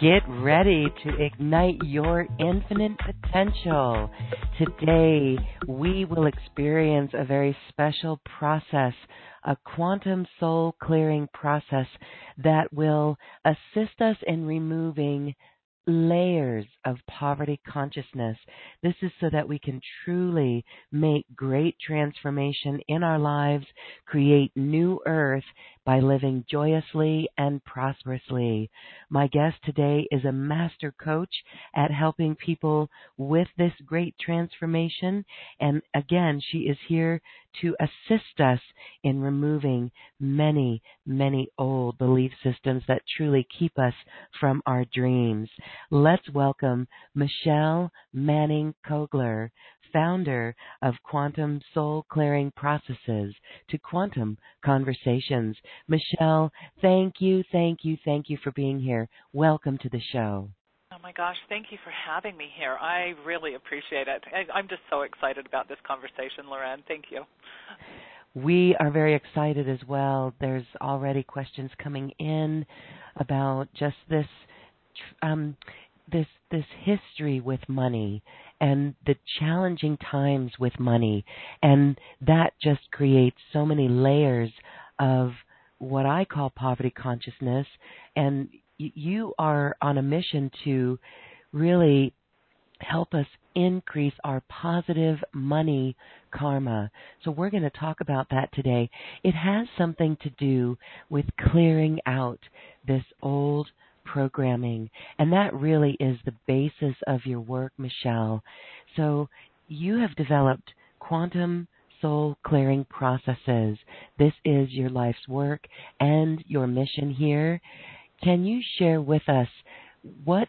Get ready to ignite your infinite potential. Today, we will experience a very special process, a quantum soul clearing process that will assist us in removing layers of poverty consciousness. This is so that we can truly make great transformation in our lives, create new earth by living joyously and prosperously. My guest today is a master coach at helping people with this great transformation. And again, she is here to assist us in removing many, many old belief systems that truly keep us from our dreams. Let's welcome Michelle Manning Kogler, founder of Quantum Soul Clearing Processes, to Quantum Conversations. Michelle, thank you, thank you, thank you for being here. Welcome to the show. Oh my gosh, thank you for having me here. I really appreciate it. I, I'm just so excited about this conversation, Lorraine. Thank you. We are very excited as well. There's already questions coming in about just this um, this this history with money and the challenging times with money and that just creates so many layers of what I call poverty consciousness and you are on a mission to really help us increase our positive money karma. So we're going to talk about that today. It has something to do with clearing out this old programming. And that really is the basis of your work, Michelle. So you have developed quantum soul clearing processes. This is your life's work and your mission here. Can you share with us what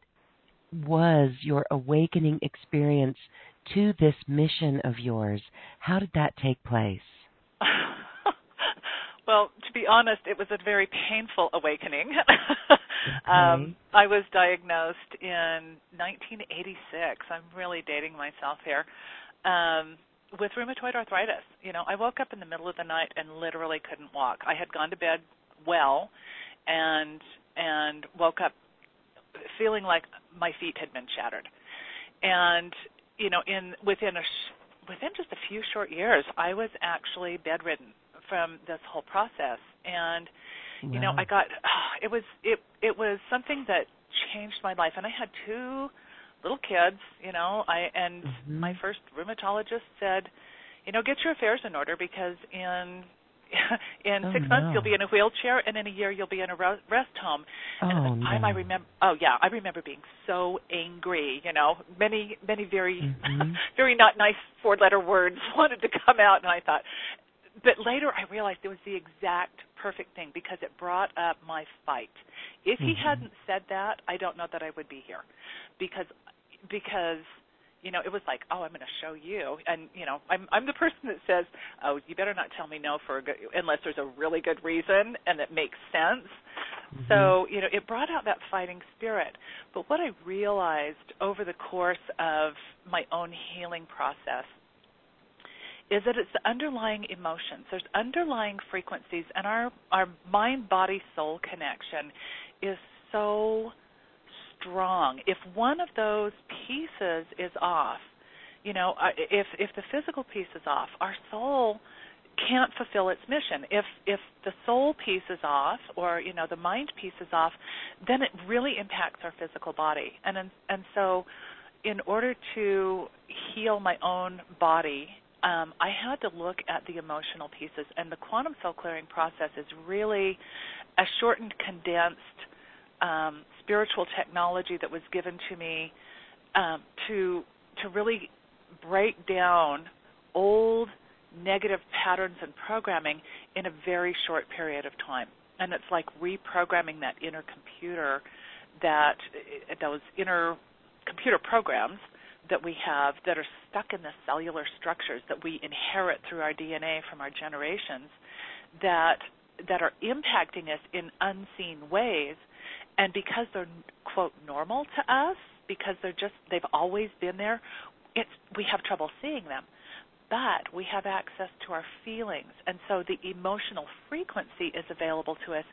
was your awakening experience to this mission of yours? How did that take place? Well, to be honest, it was a very painful awakening. okay. um, I was diagnosed in 1986. I'm really dating myself here. Um, with rheumatoid arthritis. You know, I woke up in the middle of the night and literally couldn't walk. I had gone to bed well and and woke up feeling like my feet had been shattered. And you know, in within a within just a few short years, I was actually bedridden from this whole process and you know i got oh, it was it it was something that changed my life and i had two little kids you know i and mm-hmm. my first rheumatologist said you know get your affairs in order because in in oh, six no. months you'll be in a wheelchair and in a year you'll be in a rest home oh, and at the time no. i remember oh yeah i remember being so angry you know many many very mm-hmm. very not nice four letter words wanted to come out and i thought but later I realized it was the exact perfect thing because it brought up my fight. If he mm-hmm. hadn't said that, I don't know that I would be here. Because because you know, it was like, oh, I'm going to show you, and you know, I'm I'm the person that says, oh, you better not tell me no for a good, unless there's a really good reason and it makes sense. Mm-hmm. So you know, it brought out that fighting spirit. But what I realized over the course of my own healing process is that it's the underlying emotions. There's underlying frequencies, and our our mind body soul connection is so strong. If one of those pieces is off, you know, uh, if if the physical piece is off, our soul can't fulfill its mission. If if the soul piece is off or you know the mind piece is off, then it really impacts our physical body. And and so in order to heal my own body, um, I had to look at the emotional pieces, and the quantum soul clearing process is really a shortened, condensed um, spiritual technology that was given to me um, to to really break down old negative patterns and programming in a very short period of time. And it's like reprogramming that inner computer that those inner computer programs that we have that are stuck in the cellular structures that we inherit through our DNA from our generations that that are impacting us in unseen ways. And because they're quote normal to us because they're just they've always been there it's we have trouble seeing them. But we have access to our feelings. And so the emotional frequency is available to us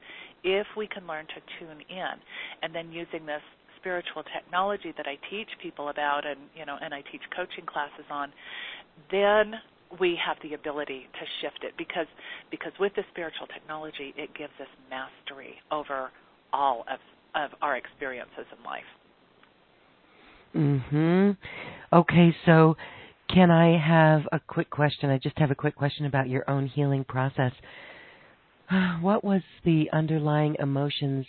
if we can learn to tune in. And then using this spiritual technology that I teach people about and you know and I teach coaching classes on then we have the ability to shift it because because with the spiritual technology it gives us mastery over all of of our experiences in life. Mhm. Okay, so can I have a quick question? I just have a quick question about your own healing process. What was the underlying emotions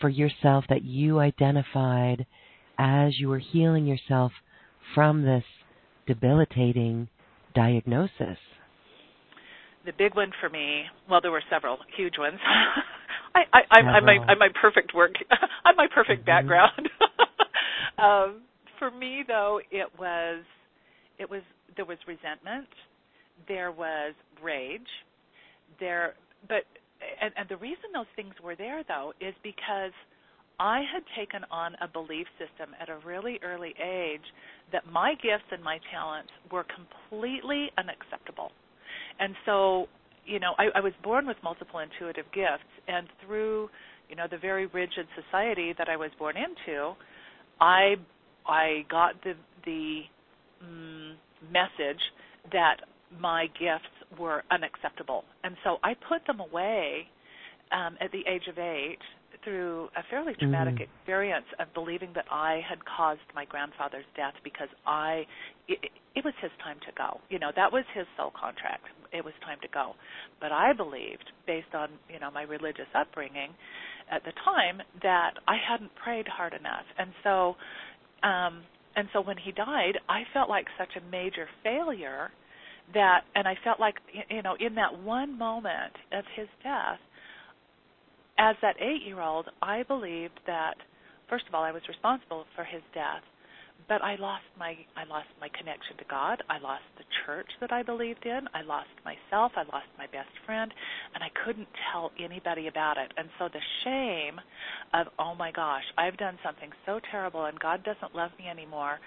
for yourself that you identified as you were healing yourself from this debilitating diagnosis? The big one for me, well, there were several huge ones. I, I, I'm, I'm, my, I'm my perfect work. I'm my perfect mm-hmm. background. um, for me, though, it was, it was there was resentment, there was rage, there, but and, and the reason those things were there, though, is because I had taken on a belief system at a really early age that my gifts and my talents were completely unacceptable. And so you know, I, I was born with multiple intuitive gifts, and through, you know, the very rigid society that I was born into, I I got the the mm, message that my gifts were unacceptable, and so I put them away um, at the age of eight through a fairly traumatic mm-hmm. experience of believing that I had caused my grandfather's death because I it, it was his time to go. You know, that was his soul contract. It was time to go. But I believed based on, you know, my religious upbringing at the time that I hadn't prayed hard enough. And so um and so when he died, I felt like such a major failure that and I felt like you know, in that one moment of his death as that eight year old, I believed that first of all I was responsible for his death, but I lost my I lost my connection to God. I lost the church that I believed in. I lost myself. I lost my best friend, and I couldn't tell anybody about it. And so the shame of oh my gosh, I've done something so terrible, and God doesn't love me anymore.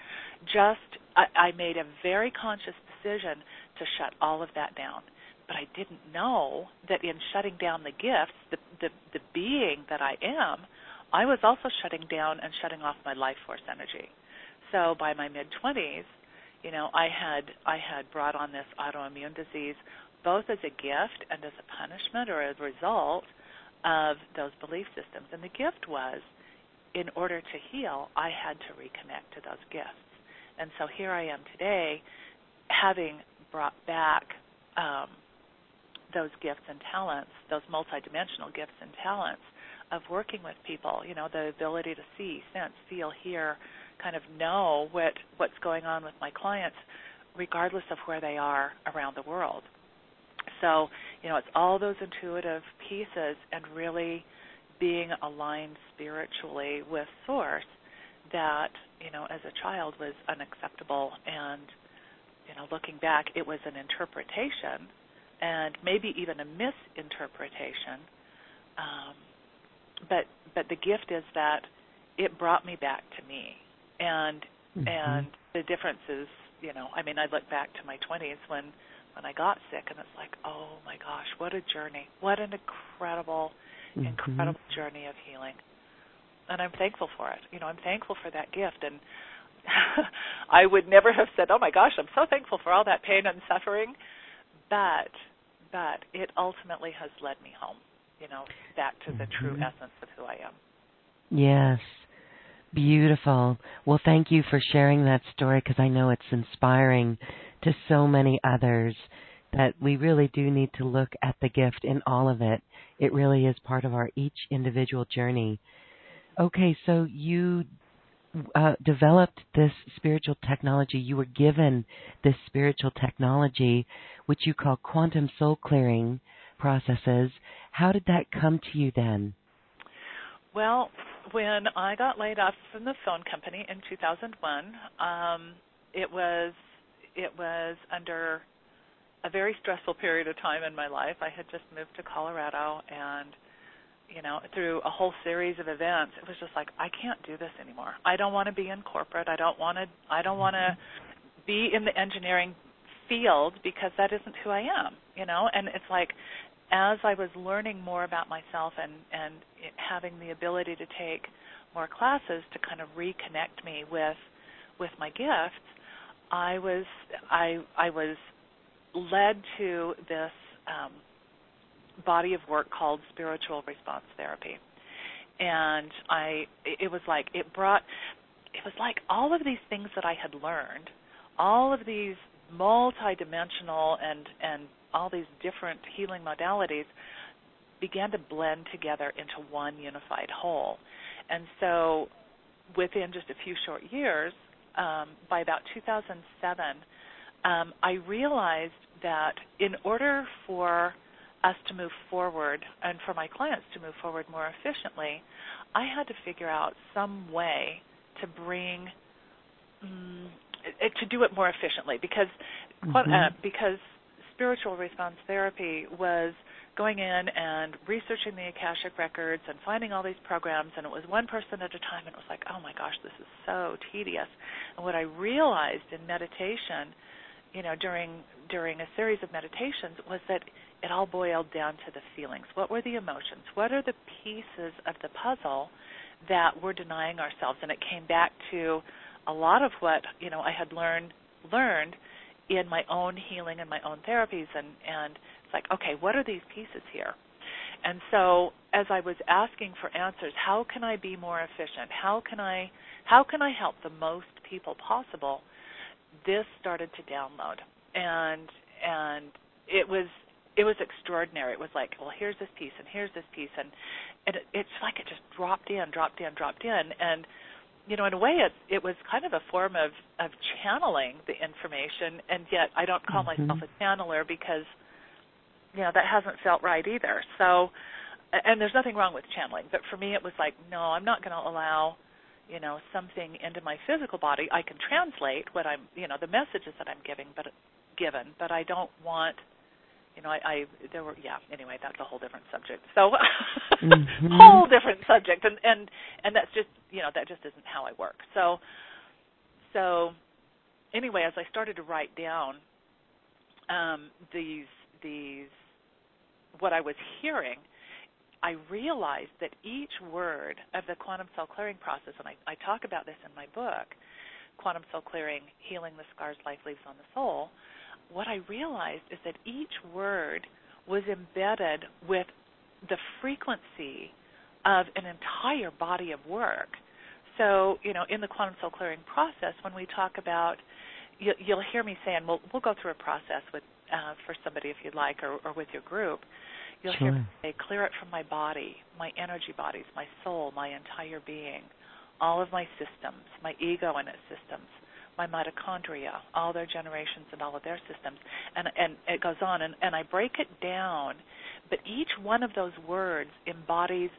Just I, I made a very conscious decision to shut all of that down but I didn't know that in shutting down the gifts, the, the the being that I am, I was also shutting down and shutting off my life force energy. So by my mid 20s, you know, I had I had brought on this autoimmune disease both as a gift and as a punishment or as a result of those belief systems. And the gift was in order to heal, I had to reconnect to those gifts. And so here I am today having brought back um, those gifts and talents, those multidimensional gifts and talents of working with people, you know, the ability to see, sense, feel, hear, kind of know what what's going on with my clients regardless of where they are around the world. So, you know, it's all those intuitive pieces and really being aligned spiritually with source that you know as a child was unacceptable and you know looking back it was an interpretation and maybe even a misinterpretation um, but but the gift is that it brought me back to me and mm-hmm. and the difference is you know i mean i look back to my 20s when when i got sick and it's like oh my gosh what a journey. What an incredible mm-hmm. incredible journey of healing. And i'm thankful for it. You know i'm thankful for that gift. And i would never have said oh my gosh i'm so thankful for all that pain and suffering. But but it ultimately has led me home you know back to the true mm-hmm. essence of who i am. Yes Beautiful. Well, thank you for sharing that story because I know it's inspiring to so many others that we really do need to look at the gift in all of it. It really is part of our each individual journey. Okay, so you uh, developed this spiritual technology. You were given this spiritual technology, which you call quantum soul clearing processes. How did that come to you then? Well, when I got laid off from the phone company in 2001, um, it was it was under a very stressful period of time in my life. I had just moved to Colorado and you know, through a whole series of events, it was just like I can't do this anymore. I don't want to be in corporate. I don't want to I don't want to be in the engineering field because that isn't who I am, you know? And it's like as I was learning more about myself and and having the ability to take more classes to kind of reconnect me with with my gifts, I was I I was led to this um, body of work called spiritual response therapy, and I it was like it brought it was like all of these things that I had learned, all of these multidimensional and and all these different healing modalities began to blend together into one unified whole. And so within just a few short years, um, by about 2007, um, I realized that in order for us to move forward and for my clients to move forward more efficiently, I had to figure out some way to bring um, to do it more efficiently because mm-hmm. uh, because spiritual response therapy was going in and researching the Akashic records and finding all these programs and it was one person at a time and it was like, "Oh my gosh, this is so tedious." And what I realized in meditation, you know, during during a series of meditations was that it all boiled down to the feelings. What were the emotions? What are the pieces of the puzzle that we're denying ourselves? And it came back to a lot of what, you know, I had learned learned in my own healing and my own therapies and and it's like okay what are these pieces here? And so as i was asking for answers how can i be more efficient? How can i how can i help the most people possible? This started to download. And and it was it was extraordinary. It was like well here's this piece and here's this piece. And and it, it's like it just dropped in dropped in dropped in. And you know, in a way, it it was kind of a form of of channeling the information, and yet I don't call mm-hmm. myself a channeler because, you know, that hasn't felt right either. So, and there's nothing wrong with channeling, but for me, it was like, no, I'm not going to allow, you know, something into my physical body. I can translate what I'm, you know, the messages that I'm giving, but given, but I don't want you know, I, I there were yeah. Anyway, that's a whole different subject. So, mm-hmm. whole different subject, and and and that's just you know that just isn't how I work. So, so anyway, as I started to write down um, these these what I was hearing, I realized that each word of the quantum soul clearing process, and I, I talk about this in my book, Quantum Soul Clearing: Healing the Scars Life Leaves on the Soul what I realized is that each word was embedded with the frequency of an entire body of work. So, you know, in the quantum soul clearing process, when we talk about, you, will hear me saying, "Well, we'll go through a process with uh, for somebody if you'd like, or, or with your group." You'll sure. hear me say, "Clear it from my body, my energy bodies, my soul, my entire being, all of my systems, my ego and its systems, my mitochondria, all their generations and all of their systems, and and it goes on, and and I break it down, but each one of those words embodies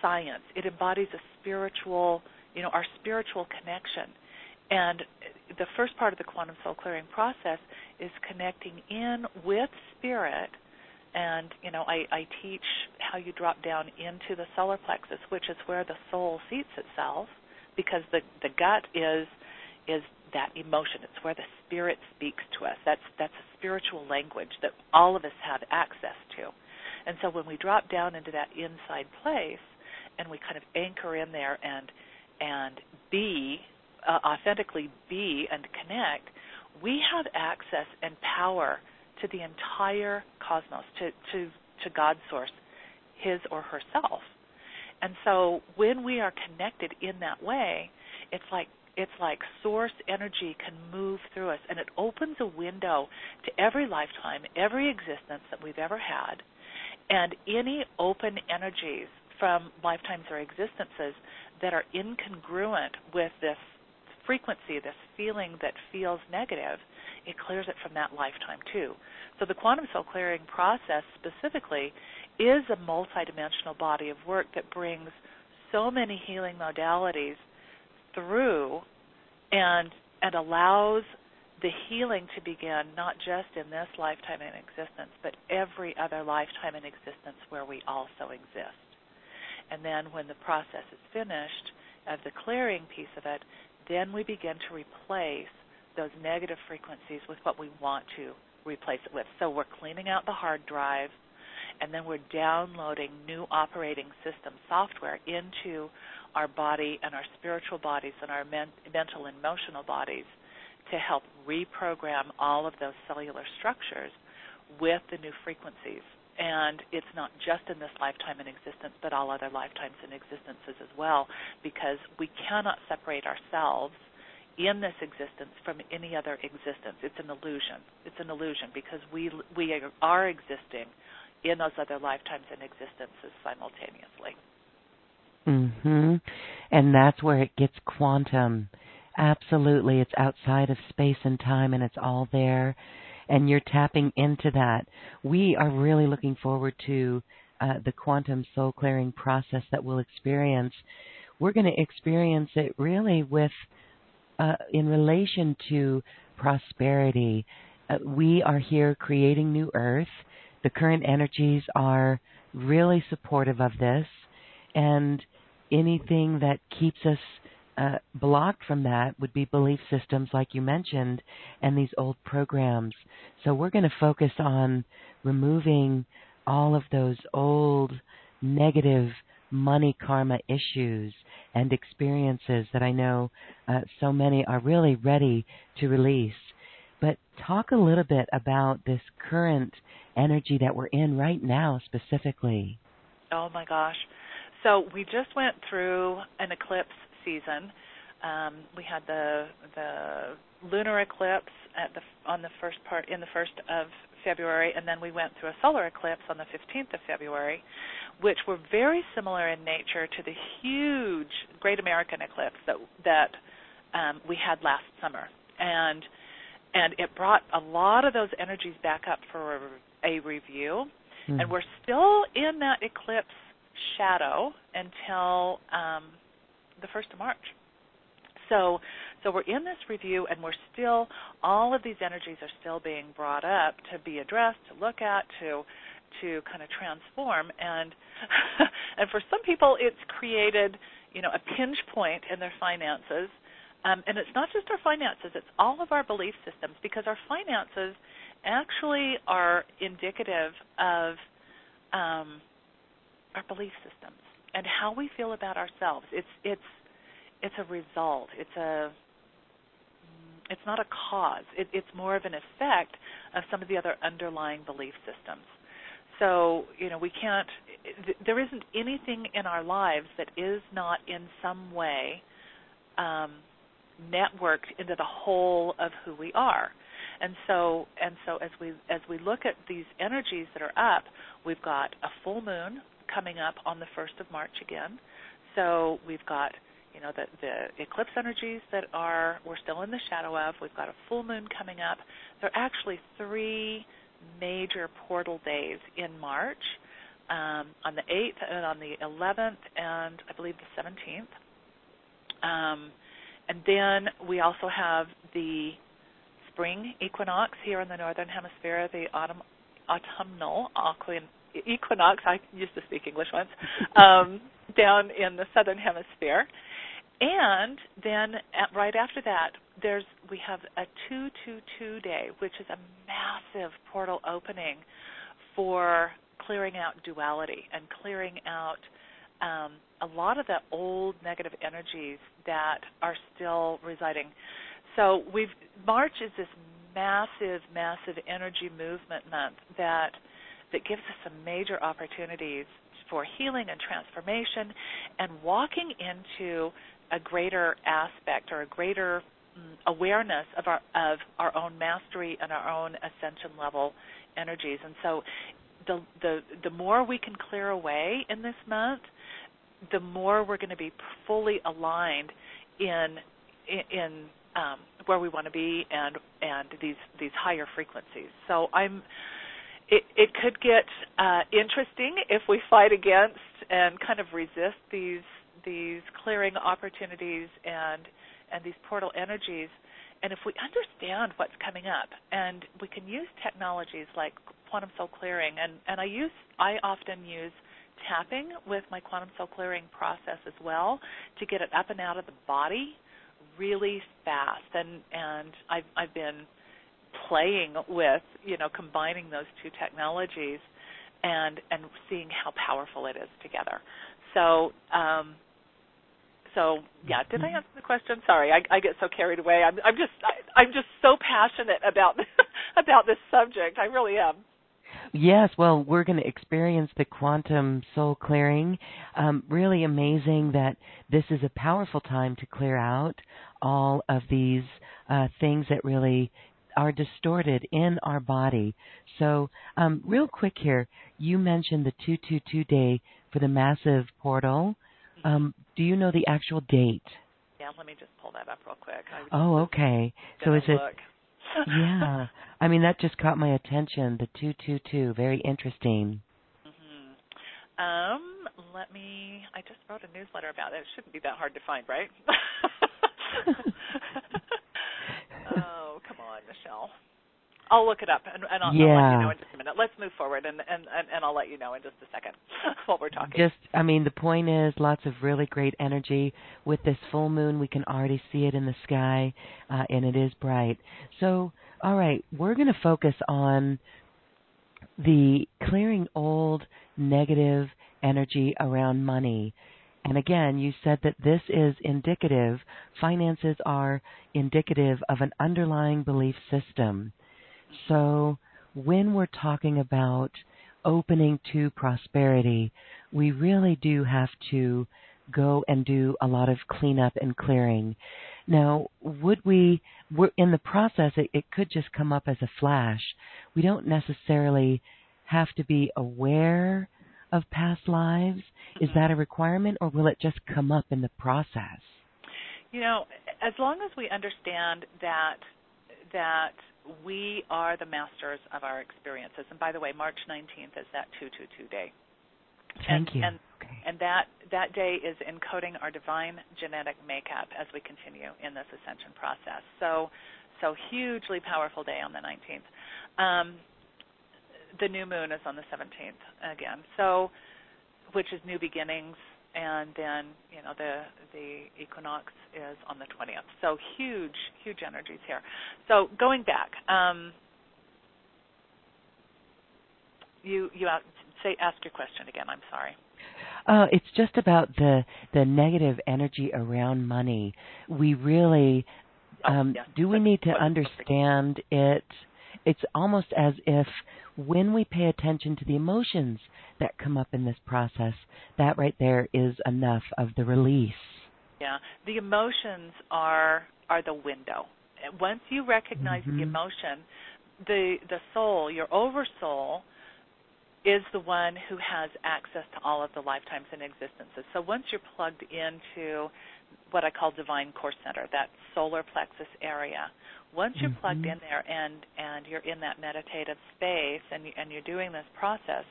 science. It embodies a spiritual, you know, our spiritual connection. And the first part of the quantum soul clearing process is connecting in with spirit. And, you know, I, I teach how you drop down into the solar plexus, which is where the soul seats itself, because the, the gut is is that emotion. It's where the spirit speaks to us. That's that's a spiritual language that all of us have access to. And so when we drop down into that inside place and we kind of anchor in there and and be uh, authentically be and connect, we have access and power to the entire cosmos, to, to, to God's source, His or herself. And so when we are connected in that way, it's like it's like source energy can move through us and it opens a window to every lifetime, every existence that we've ever had. And any open energies from lifetimes or existences that are incongruent with this frequency, this feeling that feels negative, it clears it from that lifetime too. So the quantum soul clearing process specifically is a multidimensional body of work that brings so many healing modalities through and and allows the healing to begin not just in this lifetime in existence, but every other lifetime in existence where we also exist. And then when the process is finished, of the clearing piece of it, then we begin to replace those negative frequencies with what we want to replace it with. So we're cleaning out the hard drive, and then we're downloading new operating system software into our body and our spiritual bodies and our men- mental and emotional bodies to help reprogram all of those cellular structures with the new frequencies. And it's not just in this lifetime in existence, but all other lifetimes and existences as well, because we cannot separate ourselves in this existence from any other existence. It's an illusion. It's an illusion because we we are existing in those other lifetimes and existences simultaneously. Mhm. And that's where it gets quantum. Absolutely, it's outside of space and time and it's all there and you're tapping into that. We are really looking forward to uh, the quantum soul clearing process that we'll experience. We're going to experience it really with, uh, in relation to prosperity. Uh, we are here creating new earth. The current energies are really supportive of this, and anything that keeps us uh, blocked from that would be belief systems, like you mentioned, and these old programs. So we're going to focus on removing all of those old negative money karma issues and experiences that I know uh, so many are really ready to release. But talk a little bit about this current energy that we're in right now specifically. Oh my gosh. So we just went through an eclipse season. Um, we had the the lunar eclipse at the on the first part in the first of February, and then we went through a solar eclipse on the 15th of February, which were very similar in nature to the huge Great American eclipse that that um, we had last summer, and and it brought a lot of those energies back up for a, a review, mm. and we're still in that eclipse shadow until um, the first of March. So so we're in this review and we're still all of these energies are still being brought up to be addressed, to look at, to to kind of transform and and for some people it's created, you know, a pinch point in their finances. Um, and it's not just our finances, it's all of our belief systems because our finances actually are indicative of um, our belief systems and how we feel about ourselves. It's it's it's a result. It's a it's not a cause. It, it's more of an effect of some of the other underlying belief systems. So you know we can't. There isn't anything in our lives that is not in some way um, networked into the whole of who we are. And so and so as we as we look at these energies that are up, we've got a full moon coming up on the first of March again. So we've got you know the the eclipse energies that are we're still in the shadow of. We've got a full moon coming up. There are actually three major portal days in March, um, on the 8th and on the 11th and I believe the 17th. Um, and then we also have the spring equinox here in the northern hemisphere, the autumn, autumnal equinox. I used to speak English once. Um, down in the southern hemisphere, and then at, right after that, there's we have a two two two day, which is a massive portal opening for clearing out duality and clearing out um, a lot of the old negative energies that are still residing. So we've March is this massive, massive energy movement month that that gives us some major opportunities for healing and transformation and walking into a greater aspect or a greater um, awareness of our of our own mastery and our own ascension level energies. And so the the the more we can clear away in this month, the more we're going to be fully aligned in in um, where we want to be and and these these higher frequencies. So I'm it, it could get uh, interesting if we fight against and kind of resist these these clearing opportunities and and these portal energies. And if we understand what's coming up, and we can use technologies like quantum soul clearing, and and I use I often use tapping with my quantum soul clearing process as well to get it up and out of the body really fast. And and I've I've been playing with, you know, combining those two technologies and and seeing how powerful it is together. So um, so yeah, did I mm-hmm. answer the question? Sorry, I, I get so carried away. I'm I'm just I, I'm just so passionate about about this subject. I really am. Yes, well, we're going to experience the quantum soul clearing. Um, really amazing that this is a powerful time to clear out all of these uh, things that really are distorted in our body. So, um, real quick here, you mentioned the 222 day for the massive portal. Um, do you know the actual date? Yeah, let me just pull that up real quick. oh, okay. So is it? yeah. I mean, that just caught my attention. The 222, very interesting. Mm-hmm. Um, let me. I just wrote a newsletter about it. It shouldn't be that hard to find, right? oh, come on, Michelle. I'll look it up and, and I'll, yeah. I'll, let you know in just a minute. Let's move forward and, and, and, and I'll let you know in just a second what we're talking. Just, I mean, the point is lots of really great energy. With this full moon, we can already see it in the sky, uh, and it is bright. So, all right, we're going to focus on the clearing old negative energy around money and again, you said that this is indicative, finances are indicative of an underlying belief system. So when we're talking about opening to prosperity, we really do have to go and do a lot of cleanup and clearing. Now, would we, we're in the process, it, it could just come up as a flash. We don't necessarily have to be aware of past lives? Mm-hmm. Is that a requirement, or will it just come up in the process? You know, as long as we understand that that we are the masters of our experiences. And by the way, March 19th is that 222 day. Thank and, you. And, okay. and that that day is encoding our divine genetic makeup as we continue in this ascension process. So, so hugely powerful day on the 19th. Um, the new moon is on the 17th again. So, which is new beginnings, and then you know the the equinox is on the 20th. So huge, huge energies here. So going back, um, you you say ask your question again. I'm sorry. Uh, it's just about the the negative energy around money. We really oh, um, yes. do we need to understand it? It's almost as if when we pay attention to the emotions that come up in this process, that right there is enough of the release. Yeah, the emotions are are the window. Once you recognize mm-hmm. the emotion, the the soul, your oversoul, is the one who has access to all of the lifetimes and existences. So once you're plugged into what I call divine core center, that solar plexus area, once you're mm-hmm. plugged in there and and you're in that meditative space and and you're doing this process,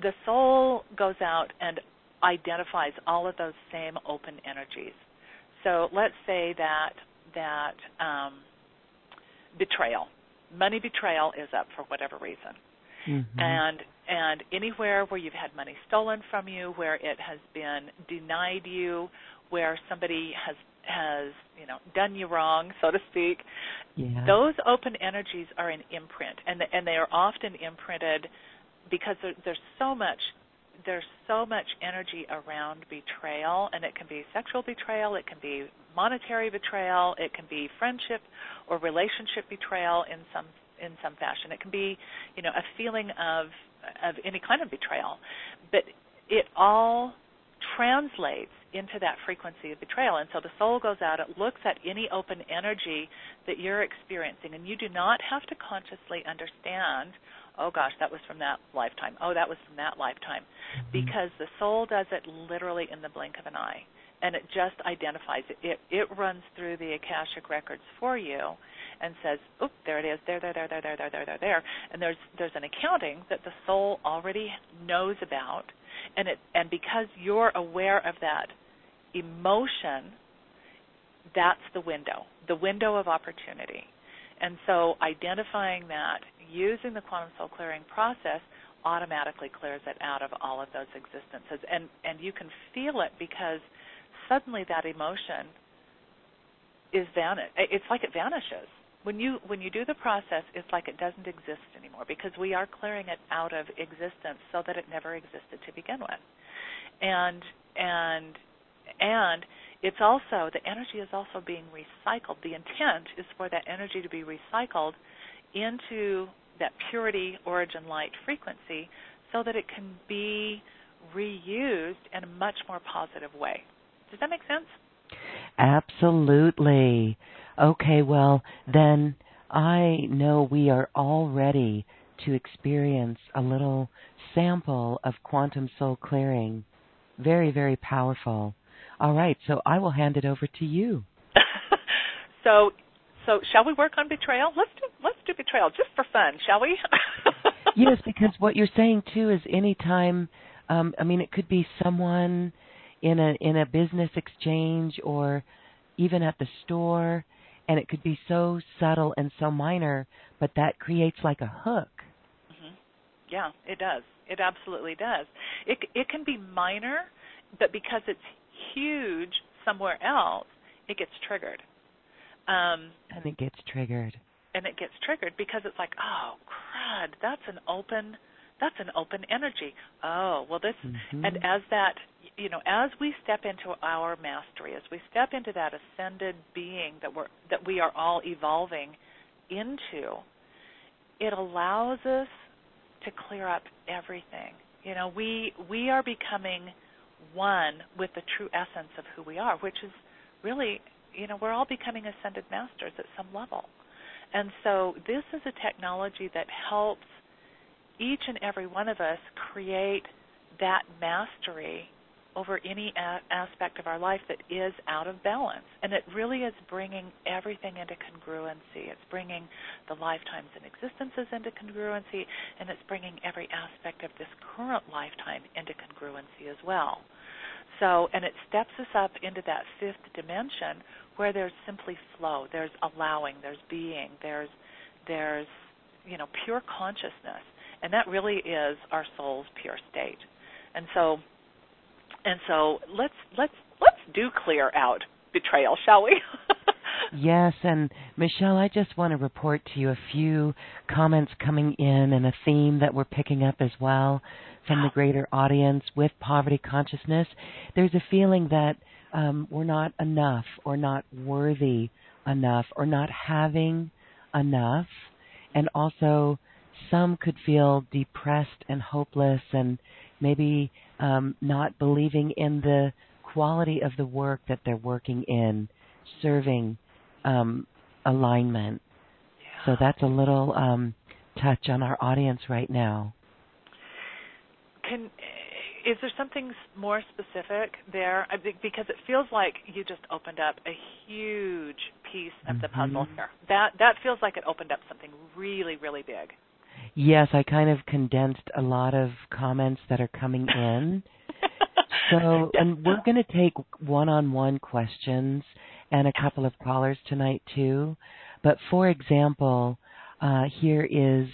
the soul goes out and identifies all of those same open energies. so let's say that that um, betrayal, money betrayal is up for whatever reason. Mm-hmm. And and anywhere where you've had money stolen from you, where it has been denied you, where somebody has has you know done you wrong, so to speak, yeah. those open energies are an imprint, and and they are often imprinted because there, there's so much there's so much energy around betrayal, and it can be sexual betrayal, it can be monetary betrayal, it can be friendship or relationship betrayal in some in some fashion. It can be, you know, a feeling of of any kind of betrayal, but it all translates into that frequency of betrayal. And so the soul goes out, it looks at any open energy that you're experiencing, and you do not have to consciously understand oh gosh, that was from that lifetime. Oh, that was from that lifetime. Mm-hmm. Because the soul does it literally in the blink of an eye. And it just identifies it. It, it runs through the Akashic records for you and says, "Oop, there it is. There, there, there, there, there, there, there, there, there." And there's there's an accounting that the soul already knows about, and it and because you're aware of that emotion, that's the window, the window of opportunity. And so identifying that using the quantum soul clearing process automatically clears it out of all of those existences. And and you can feel it because suddenly that emotion is vanish it's like it vanishes. When you when you do the process, it's like it doesn't exist anymore because we are clearing it out of existence so that it never existed to begin with. And and and it's also the energy is also being recycled. The intent is for that energy to be recycled into that purity origin light frequency so that it can be reused in a much more positive way. Does that make sense? Absolutely. Okay, well, then I know we are all ready to experience a little sample of quantum soul clearing. Very, very powerful. All right, so I will hand it over to you. so, so shall we work on betrayal? Let's do let's do betrayal just for fun, shall we? yes, because what you're saying too is anytime. Um, I mean, it could be someone in a in a business exchange or even at the store, and it could be so subtle and so minor, but that creates like a hook. Mm-hmm. Yeah, it does. It absolutely does. It it can be minor, but because it's huge somewhere else, it gets triggered. Um, and it gets triggered. And it gets triggered because it's like, oh crud, that's an open, that's an open energy. Oh well, this, mm-hmm. and as that, you know, as we step into our mastery, as we step into that ascended being that we're that we are all evolving into, it allows us to clear up everything. You know, we we are becoming one with the true essence of who we are, which is really, you know, we're all becoming ascended masters at some level. And so this is a technology that helps each and every one of us create that mastery over any a- aspect of our life that is out of balance. And it really is bringing everything into congruency. It's bringing the lifetimes and existences into congruency, and it's bringing every aspect of this current lifetime into congruency as well. So, and it steps us up into that fifth dimension where there's simply flow, there's allowing, there's being, there's there's you know pure consciousness, and that really is our soul's pure state. And so, and so let's let's let's do clear out betrayal, shall we? yes, and Michelle, I just want to report to you a few comments coming in and a theme that we're picking up as well from the greater audience with poverty consciousness. There's a feeling that um, we're not enough or not worthy enough or not having enough. And also, some could feel depressed and hopeless and maybe um, not believing in the quality of the work that they're working in, serving um, alignment. Yeah. So that's a little um, touch on our audience right now. Can is there something more specific there? Because it feels like you just opened up a huge piece of the puzzle mm-hmm. here. That that feels like it opened up something really really big. Yes, I kind of condensed a lot of comments that are coming in. So, and we're going to take one-on-one questions and a couple of callers tonight too. But for example, uh, here is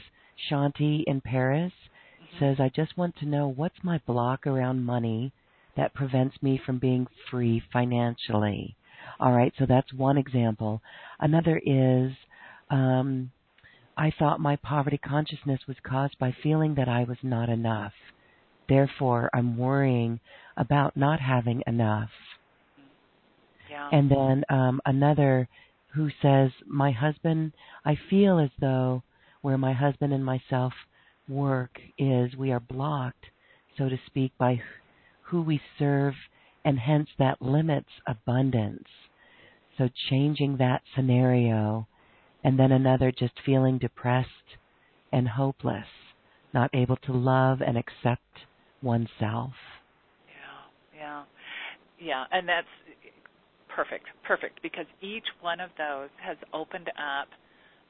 Shanti in Paris mm-hmm. says, "I just want to know what's my block around money that prevents me from being free financially." All right, so that's one example. Another is, um, I thought my poverty consciousness was caused by feeling that I was not enough. Therefore, I'm worrying about not having enough. Yeah. And then um, another who says, My husband, I feel as though where my husband and myself work is we are blocked, so to speak, by who we serve, and hence that limits abundance. So changing that scenario. And then another just feeling depressed and hopeless, not able to love and accept oneself. Yeah, yeah, yeah, and that's perfect, perfect, because each one of those has opened up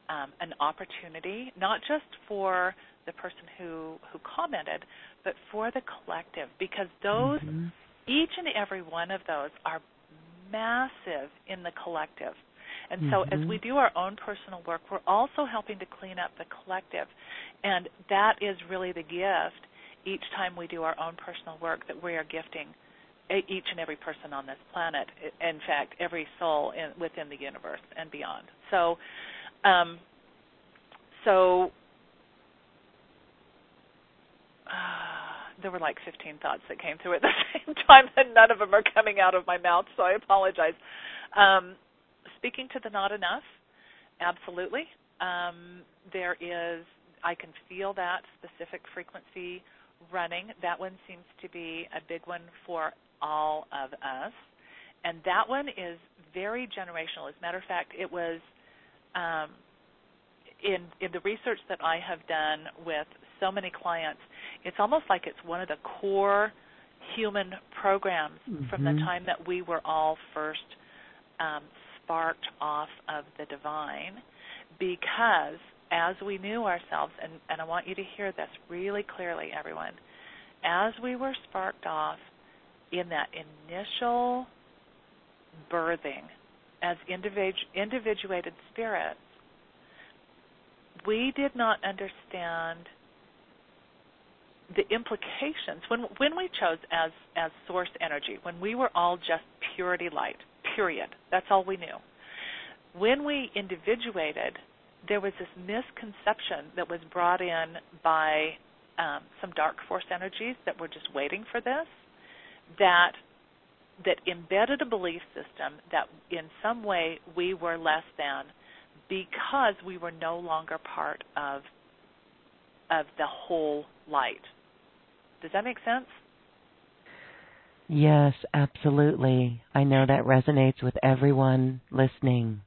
um, an opportunity, not just for the person who who commented, but for the collective, because those, mm-hmm. each and every one of those are massive in the collective. And so mm-hmm. as we do our own personal work, we're also helping to clean up the collective. And that is really the gift each time we do our own personal work that we are gifting each and every person on this planet. In fact, every soul in, within the universe and beyond. So, um, so uh, there were like 15 thoughts that came through at the same time, and none of them are coming out of my mouth. So I apologize. Um, speaking to the not enough, absolutely. Um, there is. I can feel that specific frequency running. That one seems to be a big one for all of us. And that one is very generational. As a matter of fact, it was um, in in the research that I have done with so many clients, it's almost like it's one of the core human programs mm-hmm. from the mm-hmm. time that we were all first um, sparked off of the divine, because as we knew ourselves, and, and I want you to hear this really clearly, everyone, as we were sparked off in that initial birthing as individu- individuated spirits, we did not understand the implications. When when we chose as as source energy when we were all just purity light period that's all we knew when we individuated there was this misconception that was brought in by um, some dark force energies that were just waiting for this that that embedded a belief system that in some way we were less than because we were no longer part of of the whole light. Does that make sense? Yes, absolutely. I know that resonates with everyone listening.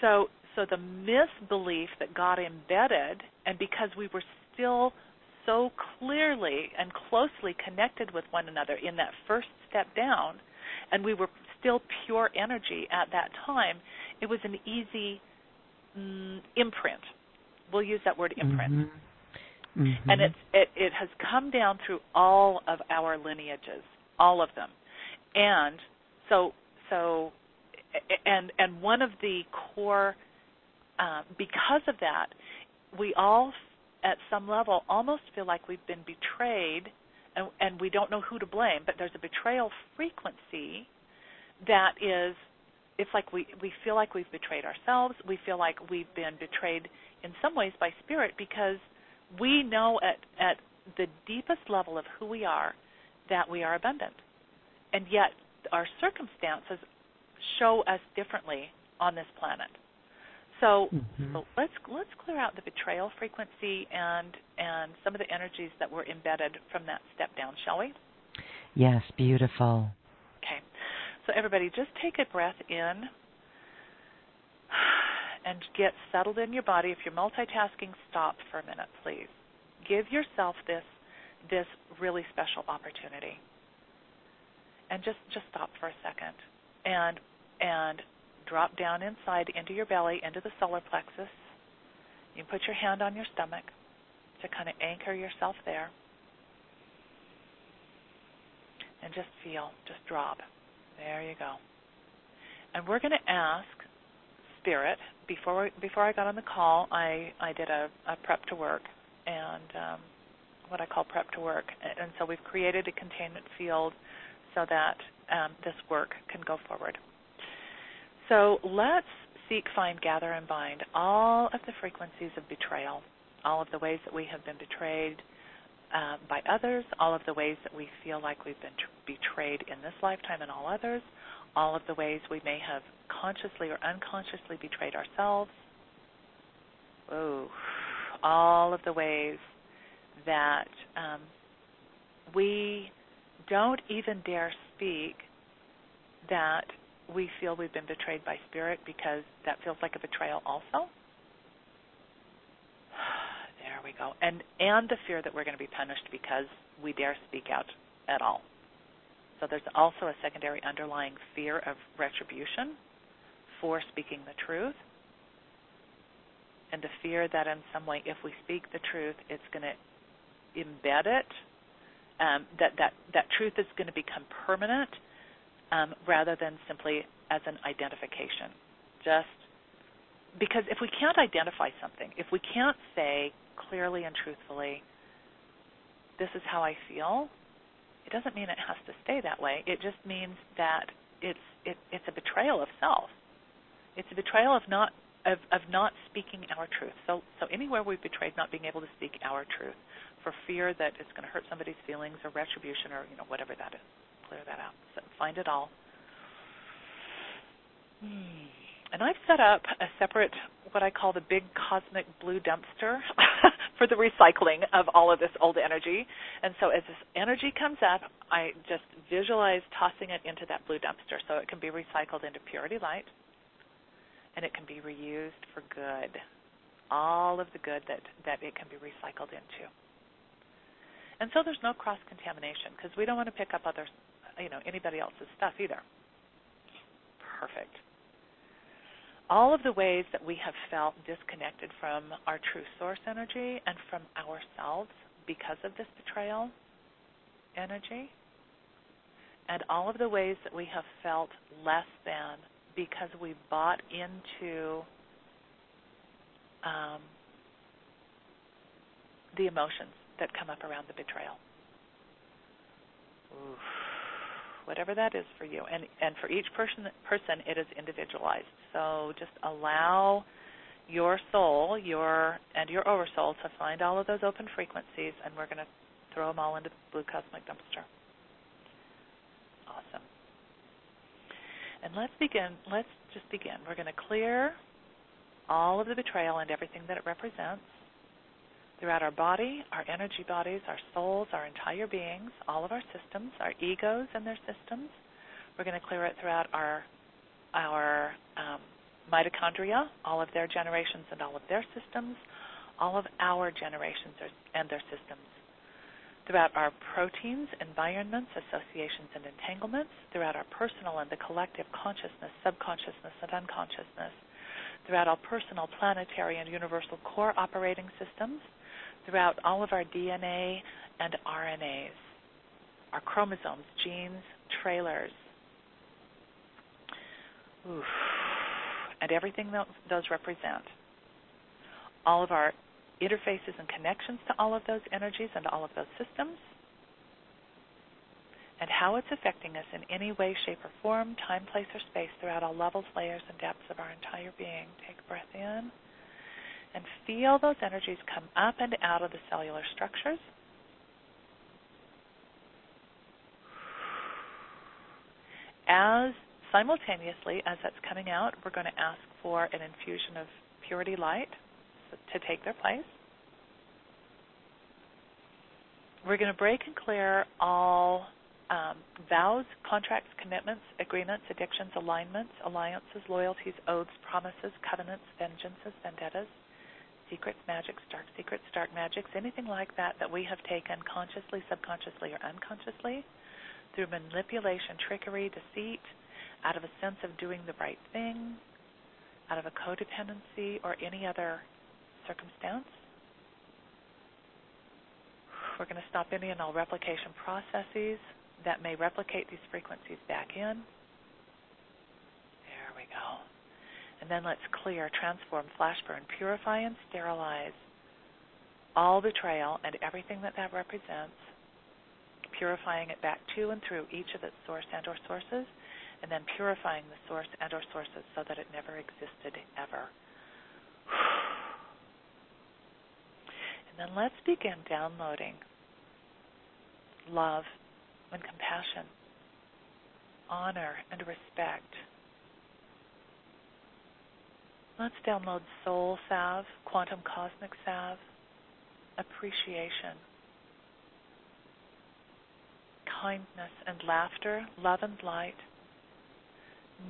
So so the misbelief that got embedded and because we were still so clearly and closely connected with one another in that first step down, and we were still pure energy at that time, it was an easy mm, imprint. We'll use that word imprint. Mm-hmm. Mm-hmm. And it's, it, it has come down through all of our lineages, all of them. And so, so and and one of the core uh, because of that, we all at some level almost feel like we've been betrayed and, and we don't know who to blame, but there's a betrayal frequency that is it's like we we feel like we've betrayed ourselves. We feel like we've been betrayed in some ways by spirit because we know at at the deepest level of who we are that we are abundant. And yet our circumstances show us differently on this planet. So, mm-hmm. so let's let's clear out the betrayal frequency and and some of the energies that were embedded from that step down, shall we? Yes, beautiful. Okay. So everybody just take a breath in and get settled in your body. If you're multitasking, stop for a minute, please. Give yourself this this really special opportunity. And just just stop for a second. And and drop down inside into your belly, into the solar plexus. You put your hand on your stomach to kind of anchor yourself there. and just feel, just drop. There you go. And we're going to ask Spirit before before I got on the call. I I did a, a prep to work and um, what I call prep to work, and so we've created a containment field so that um, this work can go forward. So let's seek, find, gather, and bind all of the frequencies of betrayal, all of the ways that we have been betrayed uh, by others, all of the ways that we feel like we've been betrayed in this lifetime and all others, all of the ways we may have consciously or unconsciously betrayed ourselves. Oh, all of the ways that um, we don't even dare speak that we feel we've been betrayed by spirit because that feels like a betrayal also. There we go. And and the fear that we're going to be punished because we dare speak out at all. So there's also a secondary underlying fear of retribution for speaking the truth. And the fear that in some way if we speak the truth it's going to embed it um, that that that truth is going to become permanent um, rather than simply as an identification. Just because if we can't identify something, if we can't say clearly and truthfully, this is how I feel, it doesn't mean it has to stay that way. It just means that it's it, it's a betrayal of self. It's a betrayal of not of, of not speaking our truth. So so anywhere we've betrayed not being able to speak our truth for fear that it's going to hurt somebody's feelings or retribution or you know whatever that is. Clear that out. So find it all. And I've set up a separate, what I call the big cosmic blue dumpster for the recycling of all of this old energy. And so as this energy comes up, I just visualize tossing it into that blue dumpster so it can be recycled into purity light and it can be reused for good. All of the good that, that it can be recycled into. And so there's no cross contamination because we don't want to pick up other, you know, anybody else's stuff either. Perfect. All of the ways that we have felt disconnected from our true source energy and from ourselves because of this betrayal energy, and all of the ways that we have felt less than because we bought into um, the emotions that come up around the betrayal. Oof. Whatever that is for you, and and for each person person it is individualized. So just allow your soul, your and your oversoul to find all of those open frequencies, and we're going to throw them all into the blue cosmic dumpster. Awesome. And let's begin. Let's just begin. We're going to clear all of the betrayal and everything that it represents throughout our body, our energy bodies, our souls, our entire beings, all of our systems, our egos and their systems. We're going to clear it throughout our our um, mitochondria, all of their generations and all of their systems, all of our generations and their systems. Throughout our proteins, environments, associations, and entanglements, throughout our personal and the collective consciousness, subconsciousness, and unconsciousness, throughout our personal, planetary, and universal core operating systems, throughout all of our DNA and RNAs, our chromosomes, genes, trailers, Oof. and everything that those represent. All of our interfaces and connections to all of those energies and all of those systems, and how it's affecting us in any way, shape, or form, time, place, or space throughout all levels, layers, and depths of our entire being. Take a breath in and feel those energies come up and out of the cellular structures. As simultaneously as that's coming out, we're going to ask for an infusion of purity light to take their place. We're going to break and clear all um, vows, contracts, commitments, agreements, addictions, alignments, alliances, loyalties, oaths, promises, covenants, vengeances, vendettas, secrets, magics, dark secrets, dark magics, anything like that that we have taken consciously, subconsciously, or unconsciously through manipulation, trickery, deceit, out of a sense of doing the right thing, out of a codependency, or any other circumstance. We're going to stop any and all replication processes, that may replicate these frequencies back in. There we go. And then let's clear, transform, flash burn, purify, and sterilize all betrayal and everything that that represents, purifying it back to and through each of its source and or sources, and then purifying the source and or sources so that it never existed ever. And then let's begin downloading love and compassion, honor and respect. Let's download soul salve, quantum cosmic salve, appreciation, kindness and laughter, love and light,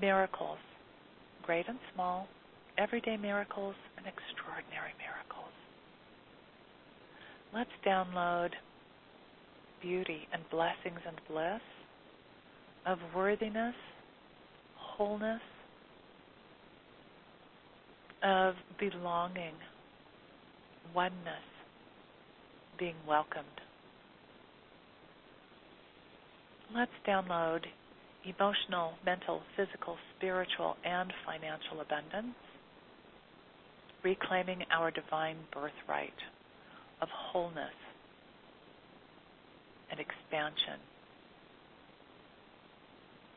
miracles, great and small, everyday miracles and extraordinary miracles. Let's download beauty and blessings and bliss of worthiness, wholeness, of belonging, oneness, being welcomed. Let's download emotional, mental, physical, spiritual, and financial abundance, reclaiming our divine birthright of wholeness and expansion,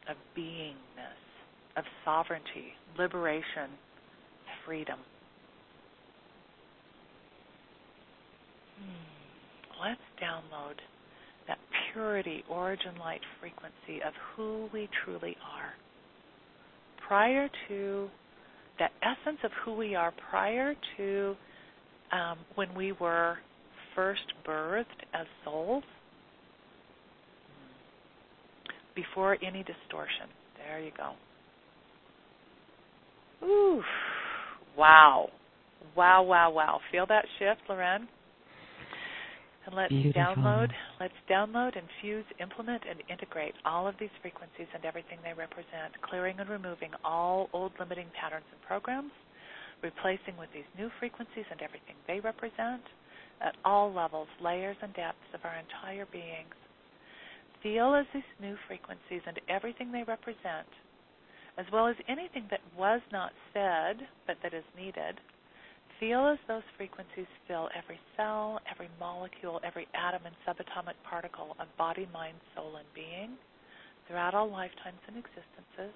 of beingness, of sovereignty, liberation, freedom. Hmm. Let's download that purity, origin light frequency of who we truly are. Prior to that essence of who we are, prior to um, when we were first birthed as souls before any distortion. There you go. Ooh, wow. Wow, wow, wow. Feel that shift, Lauren? And let's Beautiful. download, let's download, infuse, implement, and integrate all of these frequencies and everything they represent, clearing and removing all old limiting patterns and programs, replacing with these new frequencies and everything they represent, at all levels, layers, and depths of our entire beings. Feel as these new frequencies and everything they represent, as well as anything that was not said but that is needed, feel as those frequencies fill every cell, every molecule, every atom and subatomic particle of body, mind, soul, and being throughout all lifetimes and existences,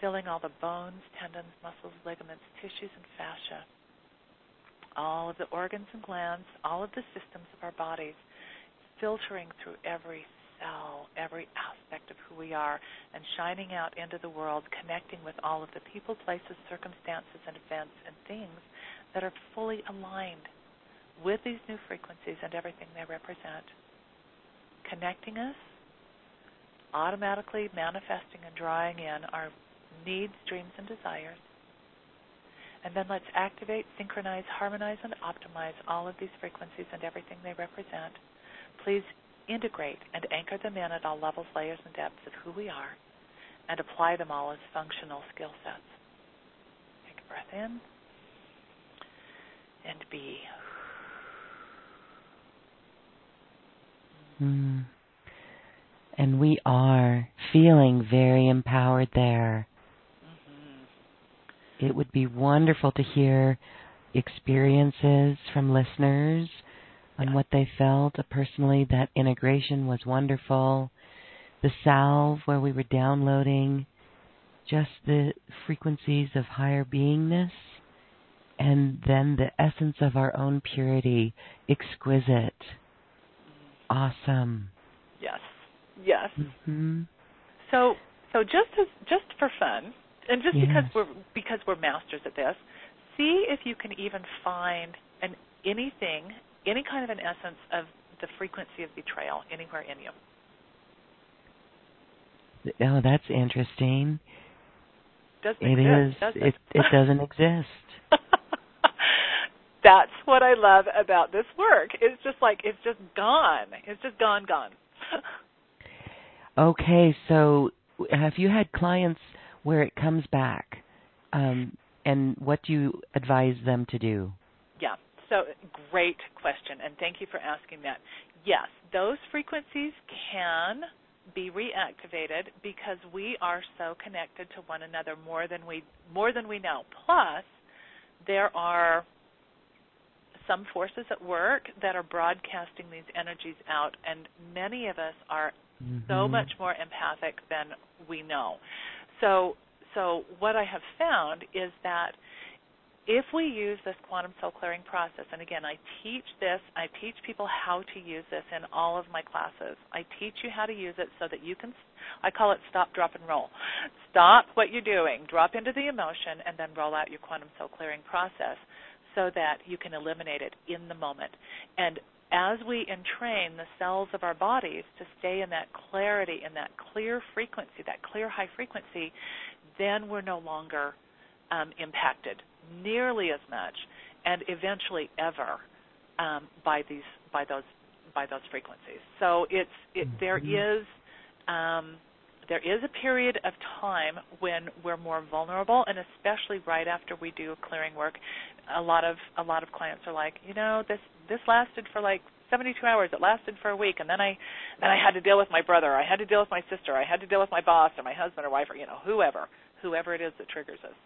filling all the bones, tendons, muscles, ligaments, tissues, and fascia all of the organs and glands, all of the systems of our bodies, filtering through every cell, every aspect of who we are, and shining out into the world, connecting with all of the people, places, circumstances, and events and things that are fully aligned with these new frequencies and everything they represent. Connecting us, automatically manifesting and drawing in our needs, dreams, and desires and then let's activate, synchronize, harmonize, and optimize all of these frequencies and everything they represent. Please integrate and anchor them in at all levels, layers, and depths of who we are, and apply them all as functional skill sets. Take a breath in and be. Mm. And we are feeling very empowered there it would be wonderful to hear experiences from listeners on what they felt. Personally, that integration was wonderful. The salve, where we were downloading just the frequencies of higher beingness, and then the essence of our own purity, exquisite, awesome. Yes, yes. Mm-hmm. So, so just as just for fun, and just yes. because we're because we're masters at this, see if you can even find an anything, any kind of an essence of the frequency of betrayal anywhere in you. Oh, that's interesting. Doesn't it exist, is. Does it? it it doesn't exist. that's what I love about this work. It's just like it's just gone. It's just gone, gone. okay, so have you had clients where it comes back, um, and what do you advise them to do? So great question, and thank you for asking that. yes, those frequencies can be reactivated because we are so connected to one another more than we more than we know. Plus, there are some forces at work that are broadcasting these energies out and many of us are mm-hmm. so much more empathic than we know. So so what I have found is that if we use this quantum soul clearing process, and again, I teach this, I teach people how to use this in all of my classes. I teach you how to use it so that you can, I call it stop, drop, and roll. Stop what you're doing, drop into the emotion, and then roll out your quantum soul clearing process so that you can eliminate it in the moment. And as we entrain the cells of our bodies to stay in that clarity, in that clear frequency, that clear high frequency, then we're no longer um, impacted nearly as much, and eventually ever, um, by these by those by those frequencies. So it's it, there mm-hmm. is um, there is a period of time when we're more vulnerable, and especially right after we do clearing work, a lot of a lot of clients are like, you know, this this lasted for like 72 hours. It lasted for a week, and then I then I had to deal with my brother. I had to deal with my sister. I had to deal with my boss or my husband or wife or you know whoever whoever it is that triggers us.